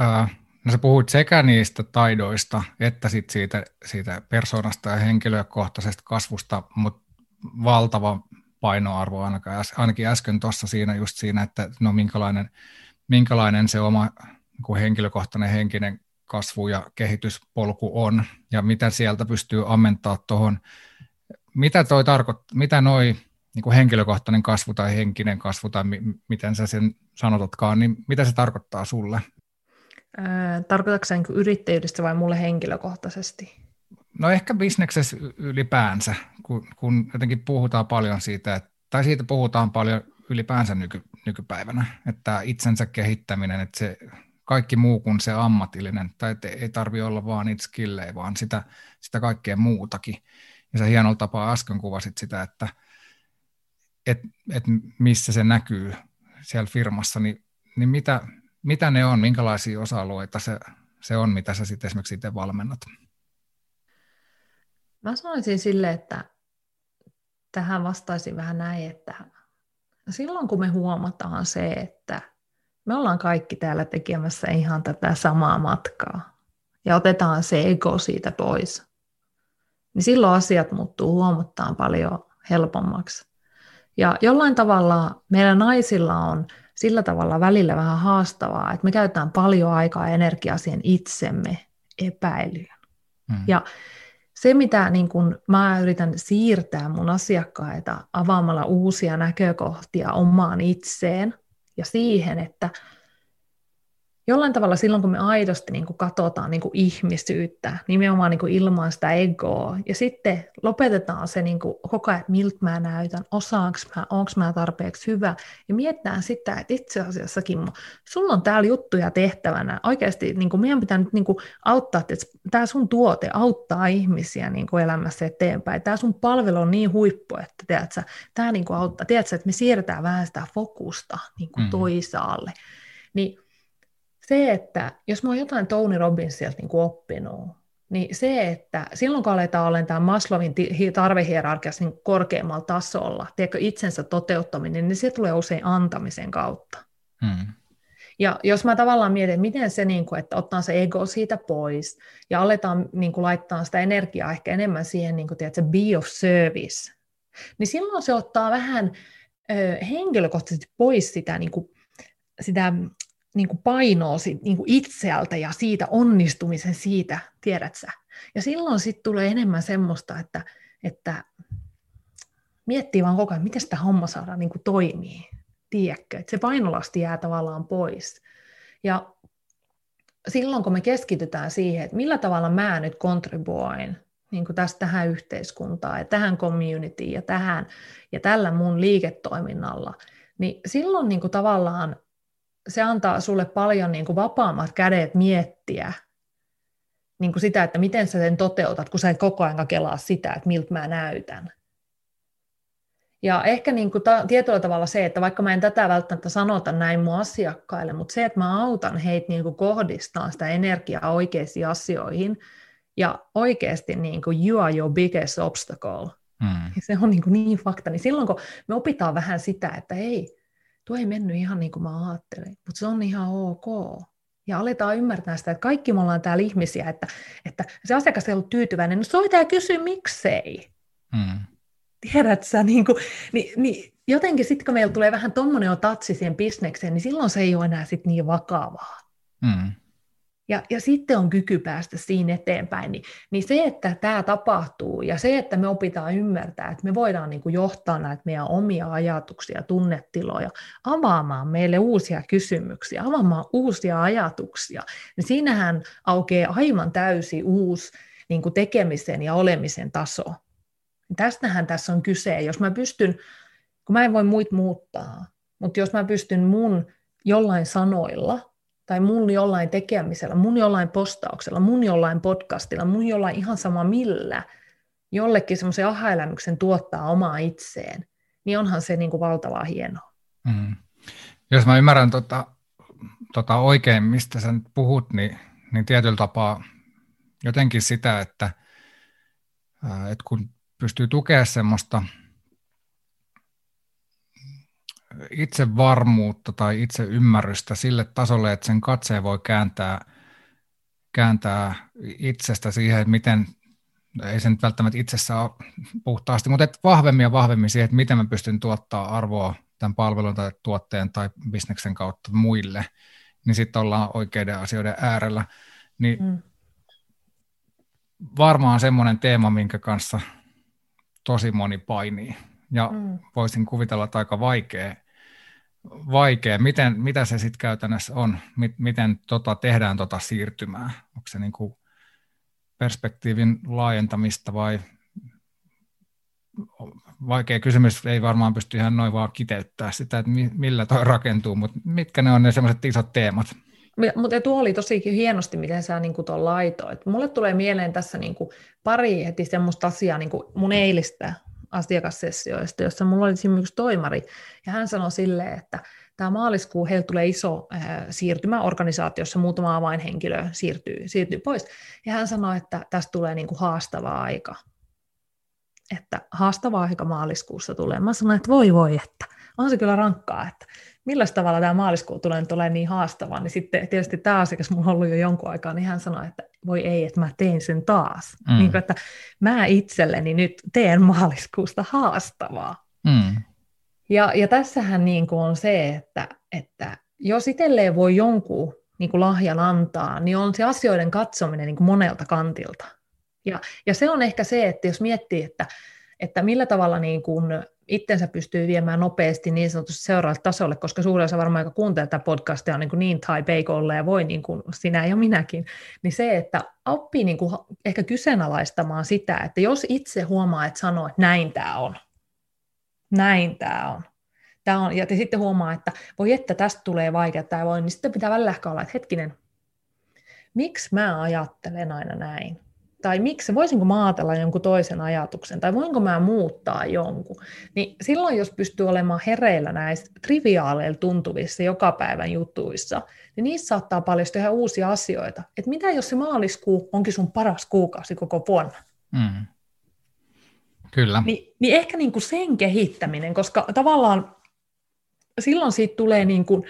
äh, No sä puhuit sekä niistä taidoista että sit siitä, siitä persoonasta ja henkilökohtaisesta kasvusta, mutta valtava painoarvo ainakin, ainakin äsken tuossa siinä just siinä, että no minkälainen, minkälainen se oma niin henkilökohtainen henkinen kasvu ja kehityspolku on ja mitä sieltä pystyy ammentaa tuohon. Mitä toi tarkoittaa, mitä noi niin kuin henkilökohtainen kasvu tai henkinen kasvu tai mi- miten sä sen sanotatkaan, niin mitä se tarkoittaa sulle? tarkoitatko se niin yrittäjyydestä vai mulle henkilökohtaisesti? No ehkä bisneksessä ylipäänsä, kun, kun jotenkin puhutaan paljon siitä, että, tai siitä puhutaan paljon ylipäänsä nyky, nykypäivänä, että itsensä kehittäminen, että se kaikki muu kuin se ammatillinen, tai että ei tarvi olla vaan niitä skillejä, vaan sitä, sitä kaikkea muutakin. Ja sä hienolla tapaa äsken kuvasit sitä, että et, et missä se näkyy siellä firmassa, niin, niin mitä, mitä ne on, minkälaisia osa-alueita se, se on, mitä sä sitten esimerkiksi itse valmennat? Mä sanoisin sille, että tähän vastaisin vähän näin, että silloin kun me huomataan se, että me ollaan kaikki täällä tekemässä ihan tätä samaa matkaa ja otetaan se ego siitä pois, niin silloin asiat muuttuu huomattamaan paljon helpommaksi. Ja jollain tavalla meillä naisilla on sillä tavalla välillä vähän haastavaa, että me käytetään paljon aikaa ja energiaa siihen itsemme epäilyyn. Mm. Ja se, mitä niin kun mä yritän siirtää mun asiakkaita avaamalla uusia näkökohtia omaan itseen ja siihen, että jollain tavalla silloin, kun me aidosti niin kuin katsotaan niin kuin ihmisyyttä, nimenomaan niin kuin ilman sitä egoa, ja sitten lopetetaan se niin kuin koko ajan, että miltä mä näytän, osaanko mä, onko mä tarpeeksi hyvä, ja mietitään sitä, että itse asiassa Kimmo, sulla on täällä juttuja tehtävänä, oikeasti niin kuin meidän pitää nyt niin kuin auttaa, että tämä sun tuote auttaa ihmisiä niin kuin elämässä eteenpäin, tämä sun palvelu on niin huippu, että tiedätkö, tämä niin kuin auttaa, tiedätkö, että me siirretään vähän sitä fokusta niin kuin mm. toisaalle, niin se, että jos mä oon jotain Tony Robbinsilta niin oppinut, niin se, että silloin kun aletaan olemaan tämä Maslowin tarvehierarkiassa niin korkeammalla tasolla, tiedätkö, itsensä toteuttaminen, niin se tulee usein antamisen kautta. Hmm. Ja jos mä tavallaan mietin, miten se, niin kuin, että ottaa se ego siitä pois ja aletaan niin kuin, laittaa sitä energiaa ehkä enemmän siihen, niin kuin, tiedätkö, be of service, niin silloin se ottaa vähän ö, henkilökohtaisesti pois sitä, niin kuin, sitä niin kuin painoa niin kuin itseltä ja siitä onnistumisen siitä, tiedät sä. Ja silloin sitten tulee enemmän semmoista, että, että miettii vaan koko ajan, miten sitä homma saadaan niin kuin toimii. Tiedätkö, että se painolasti jää tavallaan pois. Ja silloin kun me keskitytään siihen, että millä tavalla mä nyt kontribuoin niin kuin tästä tähän yhteiskuntaan ja tähän communityin ja tähän ja tällä mun liiketoiminnalla, niin silloin niin kuin tavallaan se antaa sulle paljon niin kuin vapaammat kädet miettiä niin kuin sitä, että miten sä sen toteutat, kun sä et koko ajan kelaa sitä, että miltä mä näytän. Ja ehkä niin kuin ta- tietyllä tavalla se, että vaikka mä en tätä välttämättä sanota näin mun asiakkaille, mutta se, että mä autan heitä niin kuin kohdistaa sitä energiaa oikeisiin asioihin, ja oikeasti niin kuin you are your biggest obstacle, mm. se on niin, kuin niin fakta, niin silloin kun me opitaan vähän sitä, että hei, tuo ei mennyt ihan niin kuin mä ajattelin, mutta se on ihan ok. Ja aletaan ymmärtää sitä, että kaikki me ollaan täällä ihmisiä, että, että se asiakas ei ollut tyytyväinen, no soita ja kysy miksei. Hmm. Tiedät sä, niin, kuin, niin, niin jotenkin sitten kun meillä tulee vähän tuommoinen jo tatsi siihen bisnekseen, niin silloin se ei ole enää sit niin vakavaa. Hmm. Ja, ja sitten on kyky päästä siinä eteenpäin. Niin, niin se, että tämä tapahtuu ja se, että me opitaan ymmärtää, että me voidaan niin kuin johtaa näitä meidän omia ajatuksia, tunnetiloja, avaamaan meille uusia kysymyksiä, avaamaan uusia ajatuksia, niin siinähän aukeaa aivan täysi uusi niin kuin tekemisen ja olemisen taso. Tästähän tässä on kyse. Jos mä pystyn, kun mä en voi muita muuttaa, mutta jos mä pystyn mun jollain sanoilla – tai mun jollain tekemisellä, mun jollain postauksella, mun jollain podcastilla, mun jollain ihan sama millä, jollekin semmoisen aha-elämyksen tuottaa omaa itseen, niin onhan se niin kuin valtavaa hienoa. Mm. Jos mä ymmärrän tota, tota oikein, mistä sä nyt puhut, niin, niin tietyllä tapaa jotenkin sitä, että, että kun pystyy tukemaan semmoista itsevarmuutta tai itseymmärrystä sille tasolle, että sen katseen voi kääntää kääntää itsestä siihen, että miten, ei se nyt välttämättä itsessä ole puhtaasti, mutta että vahvemmin ja vahvemmin siihen, että miten mä pystyn tuottaa arvoa tämän palvelun tai tuotteen tai bisneksen kautta muille, niin sitten ollaan oikeiden asioiden äärellä. Niin mm. varmaan semmoinen teema, minkä kanssa tosi moni painii. Ja mm. voisin kuvitella, että aika vaikea, vaikea. Miten, mitä se sitten käytännössä on? Miten tota tehdään tota siirtymää? Onko se niinku perspektiivin laajentamista vai vaikea kysymys, ei varmaan pysty ihan noin vaan kiteyttää sitä, että millä toi rakentuu, mutta mitkä ne on ne sellaiset isot teemat? Mutta tuo oli tosi hienosti, miten sä niin tuon laitoit. Mulle tulee mieleen tässä niin pari heti semmoista asiaa niin mun eilistä asiakassessioista, jossa mulla oli esimerkiksi toimari, ja hän sanoi silleen, että tämä maaliskuu heillä tulee iso äh, siirtymä organisaatiossa, muutama avainhenkilö siirtyy, siirtyy pois, ja hän sanoi, että tästä tulee niin kuin haastava aika, että haastava aika maaliskuussa tulee. Mä sanoin, että voi voi, että on se kyllä rankkaa, että millä tavalla tämä maaliskuu tulee nyt olemaan niin haastavaa, niin sitten tietysti tämä asiakas mulla on ollut jo jonkun aikaa, niin hän sanoi, että voi ei, että mä teen sen taas. Mm. Niin kuin, että mä itselleni nyt teen maaliskuusta haastavaa. Mm. Ja, ja tässähän niin kuin on se, että, että jos itselleen voi jonkun niin kuin lahjan antaa, niin on se asioiden katsominen niin kuin monelta kantilta. Ja, ja se on ehkä se, että jos miettii, että, että millä tavalla niin kuin itsensä pystyy viemään nopeasti niin sanotusti seuraavalle tasolle, koska suurin osa varmaan, joka kuuntelee tätä podcastia, on niin, kuin niin tai peikolle ja voi niin kuin sinä ja minäkin, niin se, että oppii niin kuin ehkä kyseenalaistamaan sitä, että jos itse huomaa, että sanoo, että näin tämä on, näin tämä on, tämä on, ja te sitten huomaa, että voi että tästä tulee vaikea tai voi, niin sitten pitää välillä ehkä olla, että hetkinen, miksi mä ajattelen aina näin? Tai miksi, voisinko maatella jonkun toisen ajatuksen, tai voinko mä muuttaa jonkun, niin silloin jos pystyy olemaan hereillä näissä triviaaleilla tuntuvissa joka päivän jutuissa, niin niissä saattaa paljastua ihan uusia asioita. Että mitä jos se maaliskuu onkin sun paras kuukausi koko vuonna? Mm. Kyllä. Ni, niin ehkä niin kuin sen kehittäminen, koska tavallaan silloin siitä tulee niin kuin,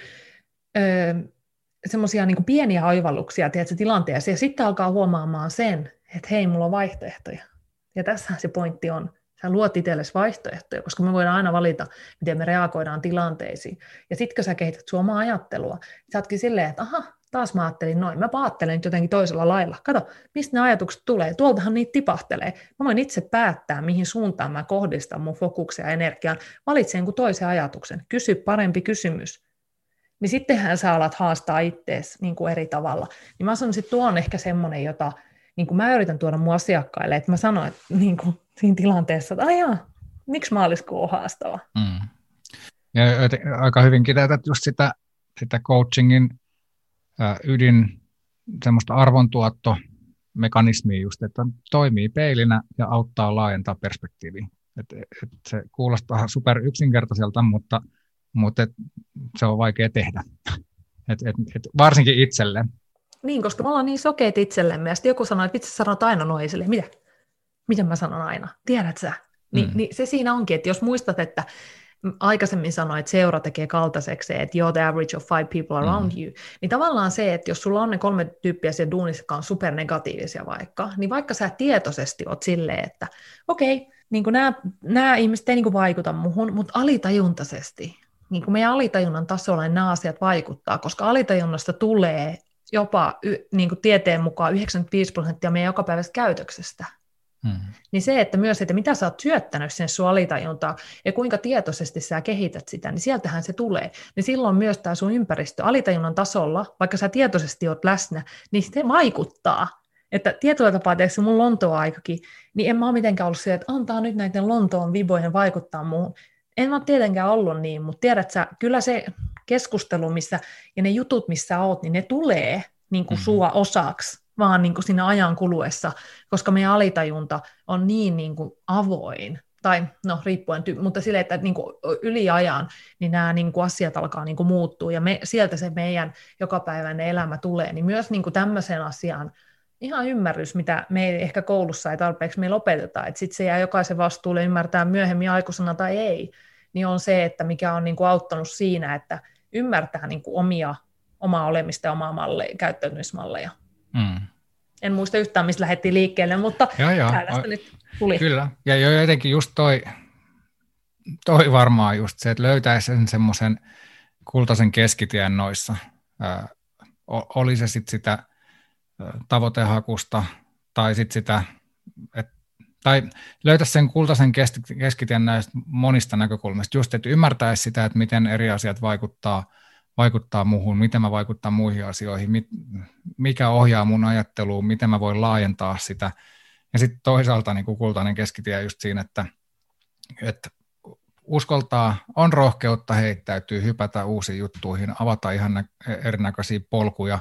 öö, semmoisia niin pieniä oivalluksia tiedätkö, tilanteessa, ja sitten alkaa huomaamaan sen, että hei, mulla on vaihtoehtoja. Ja tässähän se pointti on. Sä luot itsellesi vaihtoehtoja, koska me voidaan aina valita, miten me reagoidaan tilanteisiin. Ja sitten kun sä kehität sun omaa ajattelua, sä ootkin silleen, että aha, taas mä ajattelin noin, mä ajattelen nyt jotenkin toisella lailla. Kato, mistä ne ajatukset tulee, tuoltahan niitä tipahtelee. Mä voin itse päättää, mihin suuntaan mä kohdistan mun fokuksen ja energian. Valitsen kuin toisen ajatuksen. Kysy parempi kysymys. Niin sittenhän sä alat haastaa ittees niin kuin eri tavalla. Niin mä sanoisin, että tuo on ehkä semmoinen, jota niin kuin mä yritän tuoda mun asiakkaille, että mä sanon että niin kuin siinä tilanteessa, että ajaa, miksi maaliskuu on haastava. Mm. Ja aika hyvin kiteytät just sitä, sitä coachingin ä, ydin, semmoista arvontuotto, mekanismia just, että toimii peilinä ja auttaa laajentaa perspektiiviä. Et, et se kuulostaa super yksinkertaiselta, mutta, mutta et se on vaikea tehdä. Et, et, et varsinkin itselle. Niin, koska me ollaan niin sokeet itsellemme, ja sitten joku sanoo, että itse sanot aina noin sille, mitä? Miten mä sanon aina? Tiedät sä? Ni, mm. niin se siinä onkin, että jos muistat, että aikaisemmin sanoin, että seura tekee kaltaiseksi, että you're the average of five people around mm. you, niin tavallaan se, että jos sulla on ne kolme tyyppiä siellä duunissa, jotka on supernegatiivisia vaikka, niin vaikka sä tietoisesti oot silleen, että okei, okay, niin nämä, nämä ihmiset ei niin vaikuta muhun, mutta alitajuntaisesti, niin kuin meidän alitajunnan tasolla niin nämä asiat vaikuttaa, koska alitajunnasta tulee jopa niin kuin tieteen mukaan 95 prosenttia meidän jokapäiväisestä käytöksestä. Hmm. Niin se, että myös, että mitä sä oot syöttänyt sen sun alitajuntaa ja kuinka tietoisesti sä kehität sitä, niin sieltähän se tulee. Niin silloin myös tämä sun ympäristö alitajunnan tasolla, vaikka sä tietoisesti oot läsnä, niin se vaikuttaa. Että tietyllä tapaa, teeksi mun Lontoa-aikakin, niin en mä ole mitenkään ollut siellä, että antaa nyt näiden Lontoon vibojen vaikuttaa muuhun. En mä ole tietenkään ollut niin, mutta tiedät sä, kyllä se keskustelu missä, ja ne jutut, missä oot, niin ne tulee niin kuin mm-hmm. sua osaksi, vaan niin kuin siinä ajan kuluessa, koska meidän alitajunta on niin, niin kuin avoin, tai no riippuen, mutta sille, että niin kuin yli ajan, niin nämä niin kuin asiat alkaa niin kuin muuttua, ja me, sieltä se meidän jokapäiväinen elämä tulee, niin myös niin kuin tämmöisen asian ihan ymmärrys, mitä me ei ehkä koulussa ei tarpeeksi me lopeteta, että sitten se jää jokaisen vastuulle ymmärtää myöhemmin aikuisena tai ei, niin on se, että mikä on niin kuin auttanut siinä, että ymmärtää niin kuin omia, omaa olemista ja omaa malle, käyttäytymismalleja. Mm. En muista yhtään, mistä lähdettiin liikkeelle, mutta joo, joo. tästä nyt tuli. Kyllä, ja jo jotenkin just toi, toi varmaan just se, että löytäisi sen semmoisen kultaisen keskitien noissa. Ää, oli se sitten sitä tavoitehakusta tai sitten sitä, et, tai löytäisi sen kultaisen keskitien näistä monista näkökulmista, just että ymmärtäisi sitä, että miten eri asiat vaikuttaa, vaikuttaa muuhun, miten mä vaikuttaa muihin asioihin, mit, mikä ohjaa mun ajatteluun, miten mä voin laajentaa sitä. Ja sitten toisaalta niin kuin kultainen keskitie just siinä, että, että uskoltaa, on rohkeutta heittäytyy, hypätä uusiin juttuihin, avata ihan erinäköisiä polkuja,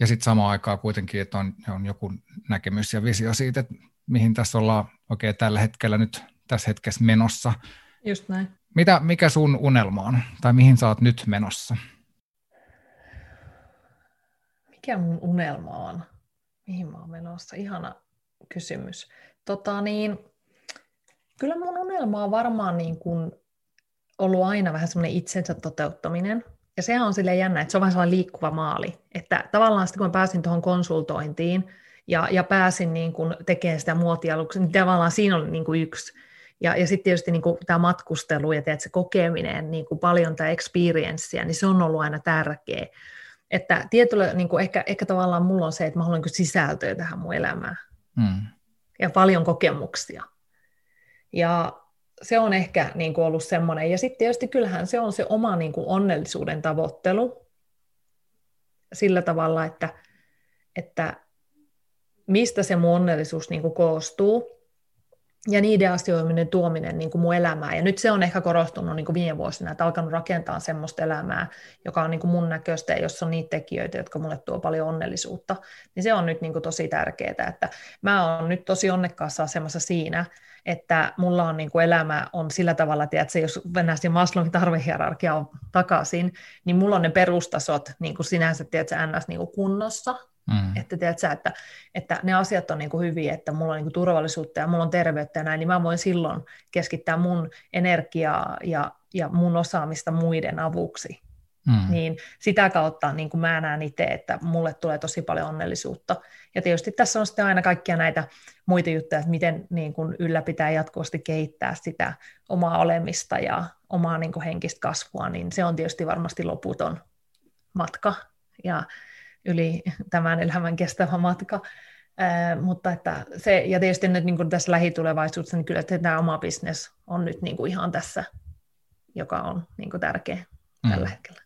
ja sitten samaan aikaan kuitenkin, että on, on joku näkemys ja visio siitä, että mihin tässä ollaan oikein tällä hetkellä nyt tässä hetkessä menossa. Just näin. Mitä, mikä sun unelma on, tai mihin sä oot nyt menossa? Mikä mun unelma on? Mihin mä oon menossa? Ihana kysymys. Tota niin, Kyllä mun unelma on varmaan niin kuin ollut aina vähän semmoinen itsensä toteuttaminen. Ja sehän on sille jännä, että se on vähän sellainen liikkuva maali. Että tavallaan sitten kun mä pääsin tuohon konsultointiin ja, ja pääsin niin kuin tekemään sitä muotialuksi, niin tavallaan siinä oli niin kuin yksi. Ja, ja sitten tietysti niin kuin tämä matkustelu ja teet, se kokeminen, niin kuin paljon tämä experienssiä, niin se on ollut aina tärkeä. Että tietyllä, niin kuin ehkä, ehkä tavallaan mulla on se, että mä haluan niin sisältöä tähän mun elämään. Hmm. Ja paljon kokemuksia. Ja se on ehkä niin kuin ollut semmoinen. Ja sitten tietysti kyllähän se on se oma niin kuin onnellisuuden tavoittelu sillä tavalla, että, että mistä se mun onnellisuus niin kuin koostuu ja niiden asioiden tuominen niin kuin mun elämään. Ja nyt se on ehkä korostunut niin kuin viime vuosina, että alkanut rakentaa semmoista elämää, joka on niin kuin mun näköistä ja jossa on niitä tekijöitä, jotka mulle tuo paljon onnellisuutta. Niin se on nyt niin kuin tosi tärkeää, että mä oon nyt tosi onnekkaassa asemassa siinä, että mulla on niin kuin elämä on sillä tavalla, että jos mennään siihen Maslowin tarvehierarkiaan takaisin, niin mulla on ne perustasot niin kuin sinänsä tiedätkö, ns. Niin kuin kunnossa, mm. että, tiedätkö, että, että ne asiat on niin kuin hyviä, että mulla on niin kuin turvallisuutta ja mulla on terveyttä ja näin, niin mä voin silloin keskittää mun energiaa ja, ja mun osaamista muiden avuksi. Mm. Niin sitä kautta niin kuin mä näen itse, että mulle tulee tosi paljon onnellisuutta. Ja tietysti tässä on sitten aina kaikkia näitä muita juttuja, että miten niin kuin ylläpitää jatkuvasti kehittää sitä omaa olemista ja omaa niin kuin henkistä kasvua, niin se on tietysti varmasti loputon matka ja yli tämän elämän kestävä matka. Äh, mutta että se, ja tietysti nyt niin kuin tässä lähitulevaisuudessa, niin kyllä että tämä oma bisnes on nyt niin kuin ihan tässä, joka on niin kuin tärkeä mm. tällä hetkellä.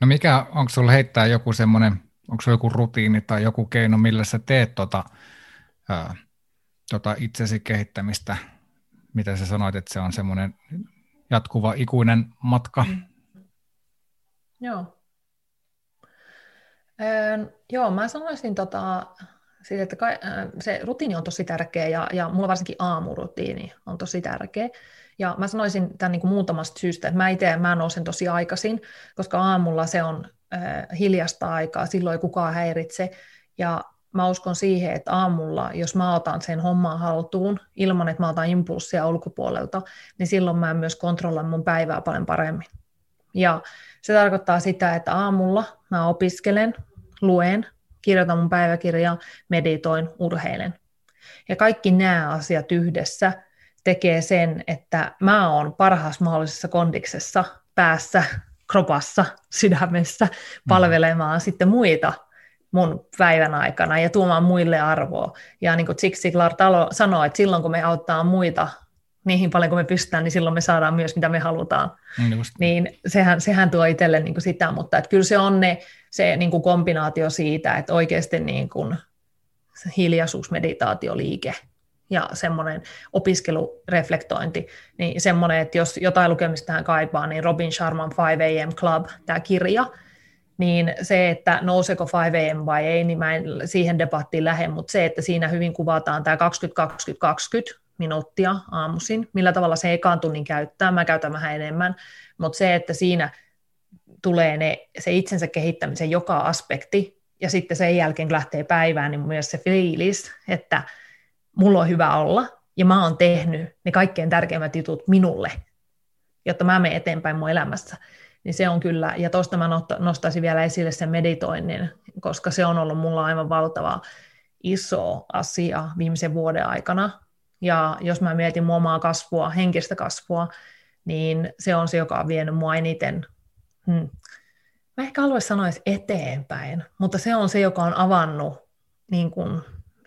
No mikä, onko sinulla heittää joku semmoinen, onko joku rutiini tai joku keino, millä sä teet tota, ää, tota itsesi kehittämistä, mitä sä sanoit, että se on semmoinen jatkuva ikuinen matka? Mm. Joo. Öö, joo, mä sanoisin tota, siitä, että kai, se rutiini on tosi tärkeä ja, ja mulla varsinkin aamurutiini on tosi tärkeä. Ja mä sanoisin tämän niin kuin muutamasta syystä, että mä itse mä nousen tosi aikaisin, koska aamulla se on äh, hiljasta aikaa, silloin ei kukaan häiritse. Ja mä uskon siihen, että aamulla, jos mä otan sen homman haltuun ilman, että mä otan impulssia ulkopuolelta, niin silloin mä myös kontrolloin mun päivää paljon paremmin. Ja se tarkoittaa sitä, että aamulla mä opiskelen, luen, kirjoitan mun päiväkirjaa, meditoin, urheilen. Ja kaikki nämä asiat yhdessä tekee sen, että mä oon parhaassa mahdollisessa kondiksessa, päässä, kropassa, sydämessä mm. palvelemaan mm. sitten muita mun päivän aikana ja tuomaan muille arvoa. Ja niin kuin Zig Ziglar talo sanoo, että silloin kun me auttaa muita niihin paljon kuin me pystytään, niin silloin me saadaan myös mitä me halutaan. Just. Niin sehän, sehän tuo itselle niin kuin sitä, mutta että kyllä se on ne, se niin kuin kombinaatio siitä, että oikeasti niin kuin hiljaisuus, meditaatio, liike – ja semmoinen opiskelureflektointi, niin semmoinen, että jos jotain lukemista tähän kaipaa, niin Robin Sharman 5 AM Club, tämä kirja, niin se, että nouseeko 5 AM vai ei, niin mä en siihen debattiin lähde, mutta se, että siinä hyvin kuvataan tämä 20-20-20 minuuttia aamuisin, millä tavalla se ekaan tunnin käyttää, mä käytän vähän enemmän, mutta se, että siinä tulee ne, se itsensä kehittämisen joka aspekti, ja sitten sen jälkeen, kun lähtee päivään, niin myös se fiilis, että mulla on hyvä olla, ja mä oon tehnyt ne kaikkein tärkeimmät jutut minulle, jotta mä menen eteenpäin mun elämässä, niin se on kyllä, ja tuosta mä nostaisin vielä esille sen meditoinnin, koska se on ollut mulla aivan valtava iso asia viimeisen vuoden aikana. Ja jos mä mietin mun omaa kasvua, henkistä kasvua, niin se on se, joka on vienyt mua eniten, hmm. mä ehkä haluaisin sanoa eteenpäin, mutta se on se, joka on avannut niin kuin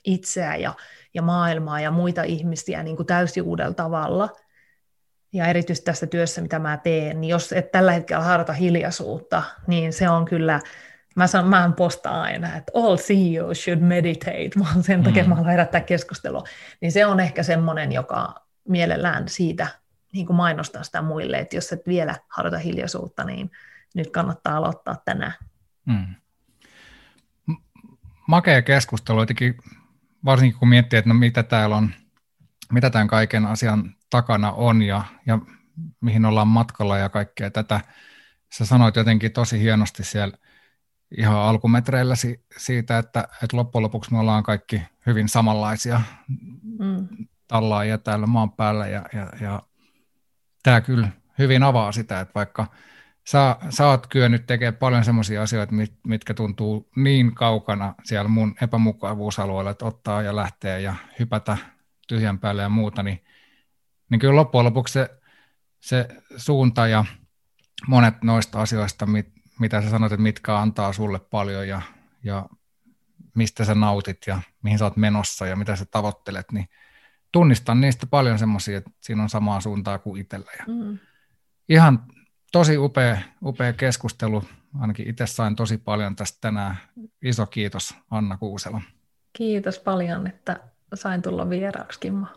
itseä ja, ja maailmaa ja muita ihmisiä niin kuin täysin uudella tavalla. Ja erityisesti tässä työssä, mitä mä teen, niin jos et tällä hetkellä harjoita hiljaisuutta, niin se on kyllä, mä, sanon, mä postaan aina, että all CEOs should meditate, vaan sen takia mm. mä haluan herättää keskustelua. Niin se on ehkä semmoinen, joka mielellään siitä niin kuin mainostaa sitä muille, että jos et vielä harjoita hiljaisuutta, niin nyt kannattaa aloittaa tänään. Mm. Makea keskustelu, jotenkin varsinkin kun miettii, että no mitä täällä on, mitä tämän kaiken asian takana on ja, ja mihin ollaan matkalla ja kaikkea tätä. Sä sanoit jotenkin tosi hienosti siellä ihan alkumetreillä si- siitä, että, että loppujen lopuksi me ollaan kaikki hyvin samanlaisia mm. tallaajia täällä maan päällä ja, ja, ja tämä kyllä hyvin avaa sitä, että vaikka sä, sä oot kyennyt tekemään paljon semmoisia asioita, mit, mitkä tuntuu niin kaukana siellä mun epämukavuusalueella, että ottaa ja lähtee ja hypätä tyhjän päälle ja muuta, niin, niin kyllä loppujen lopuksi se, se suunta ja monet noista asioista, mit, mitä sä sanoit, että mitkä antaa sulle paljon ja, ja mistä sä nautit ja mihin sä oot menossa ja mitä sä tavoittelet, niin tunnistan niistä paljon semmoisia, että siinä on samaa suuntaa kuin itsellä. Ja mm. Ihan tosi upea, upea keskustelu. Ainakin itse sain tosi paljon tästä tänään. Iso kiitos Anna Kuusela. Kiitos paljon, että sain tulla vieraaksi, Kimmo.